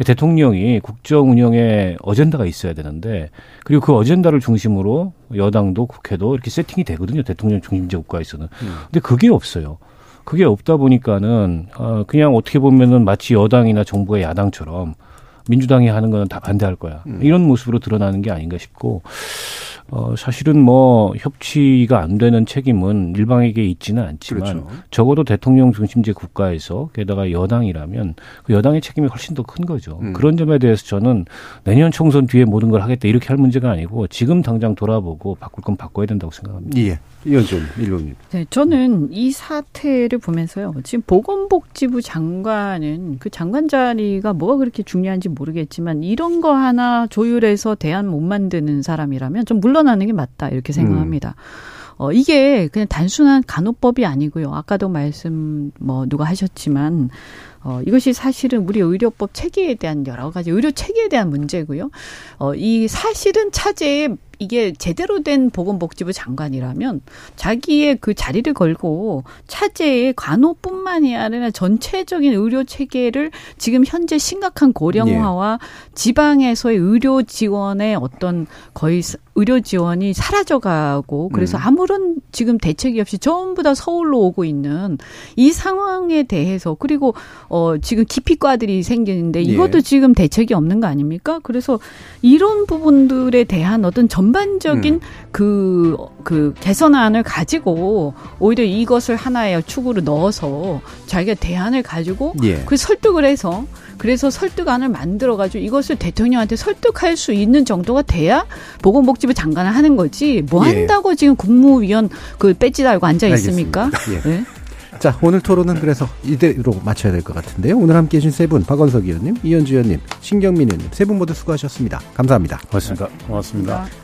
대통령이 국정 운영에 어젠다가 있어야 되는데 그리고 그 어젠다를 중심으로 여당도 국회도 이렇게 세팅이 되거든요. 대통령 중심제 국가에서는. 근데 그게 없어요. 그게 없다 보니까는 어 그냥 어떻게 보면은 마치 여당이나 정부가 야당처럼 민주당이 하는 거는 다 반대할 거야. 이런 모습으로 드러나는 게 아닌가 싶고 어 사실은 뭐 협치가 안 되는 책임은 일방에게 있지는 않지만 그렇죠. 적어도 대통령 중심제 국가에서 게다가 여당이라면 그 여당의 책임이 훨씬 더 큰 거죠. 음. 그런 점에 대해서 저는 내년 총선 뒤에 모든 걸 하겠다 이렇게 할 문제가 아니고 지금 당장 돌아보고 바꿀 건 바꿔야 된다고 생각합니다. 예. 이현준 일본님. 네, 저는 이 사태를 보면서요. 지금 보건복지부 장관은 그 장관 자리가 뭐가 그렇게 중요한지 모르겠지만 이런 거 하나 조율해서 대안 못 만드는 사람이라면 좀 물 러나는 게 맞다 이렇게 생각합니다. 어, 이게 그냥 단순한 간호법이 아니고요. 아까도 말씀 뭐 누가 하셨지만 어, 이것이 사실은 우리 의료법 체계에 대한 여러 가지 의료 체계에 대한 문제고요. 어, 이 사실은 차제에 이게 제대로 된 보건복지부 장관이라면 자기의 그 자리를 걸고 차제의 간호뿐만이 아니라 전체적인 의료 체계를 지금 현재 심각한 고령화와 지방에서의 의료 지원의 어떤 거의 사- 의료 지원이 사라져가고 그래서 아무런 지금 대책이 없이 전부 다 서울로 오고 있는 이 상황에 대해서 그리고 어 지금 기피과들이 생기는데 이것도 예. 지금 대책이 없는 거 아닙니까? 그래서 이런 부분들에 대한 어떤 전 전반적인 그그 음. 그, 그 개선안을 가지고 오히려 이것을 하나의 축으로 넣어서 자기가 대안을 가지고 예. 그 설득을 해서 그래서 설득안을 만들어가지고 이것을 대통령한테 설득할 수 있는 정도가 돼야 보건복지부 장관을 하는 거지 뭐 예. 한다고 예. 지금 국무위원 그 배지 달고 앉아 있습니까? 예. 예. 자 오늘 토론은 그래서 이대로 마쳐야 될 것 같은데요. 오늘 함께해 주신 세 분 박원석 의원님, 이현주 의원님, 신경민 의원님 세 분 모두 수고하셨습니다. 감사합니다. 고맙습니다. 고맙습니다. 고맙습니다.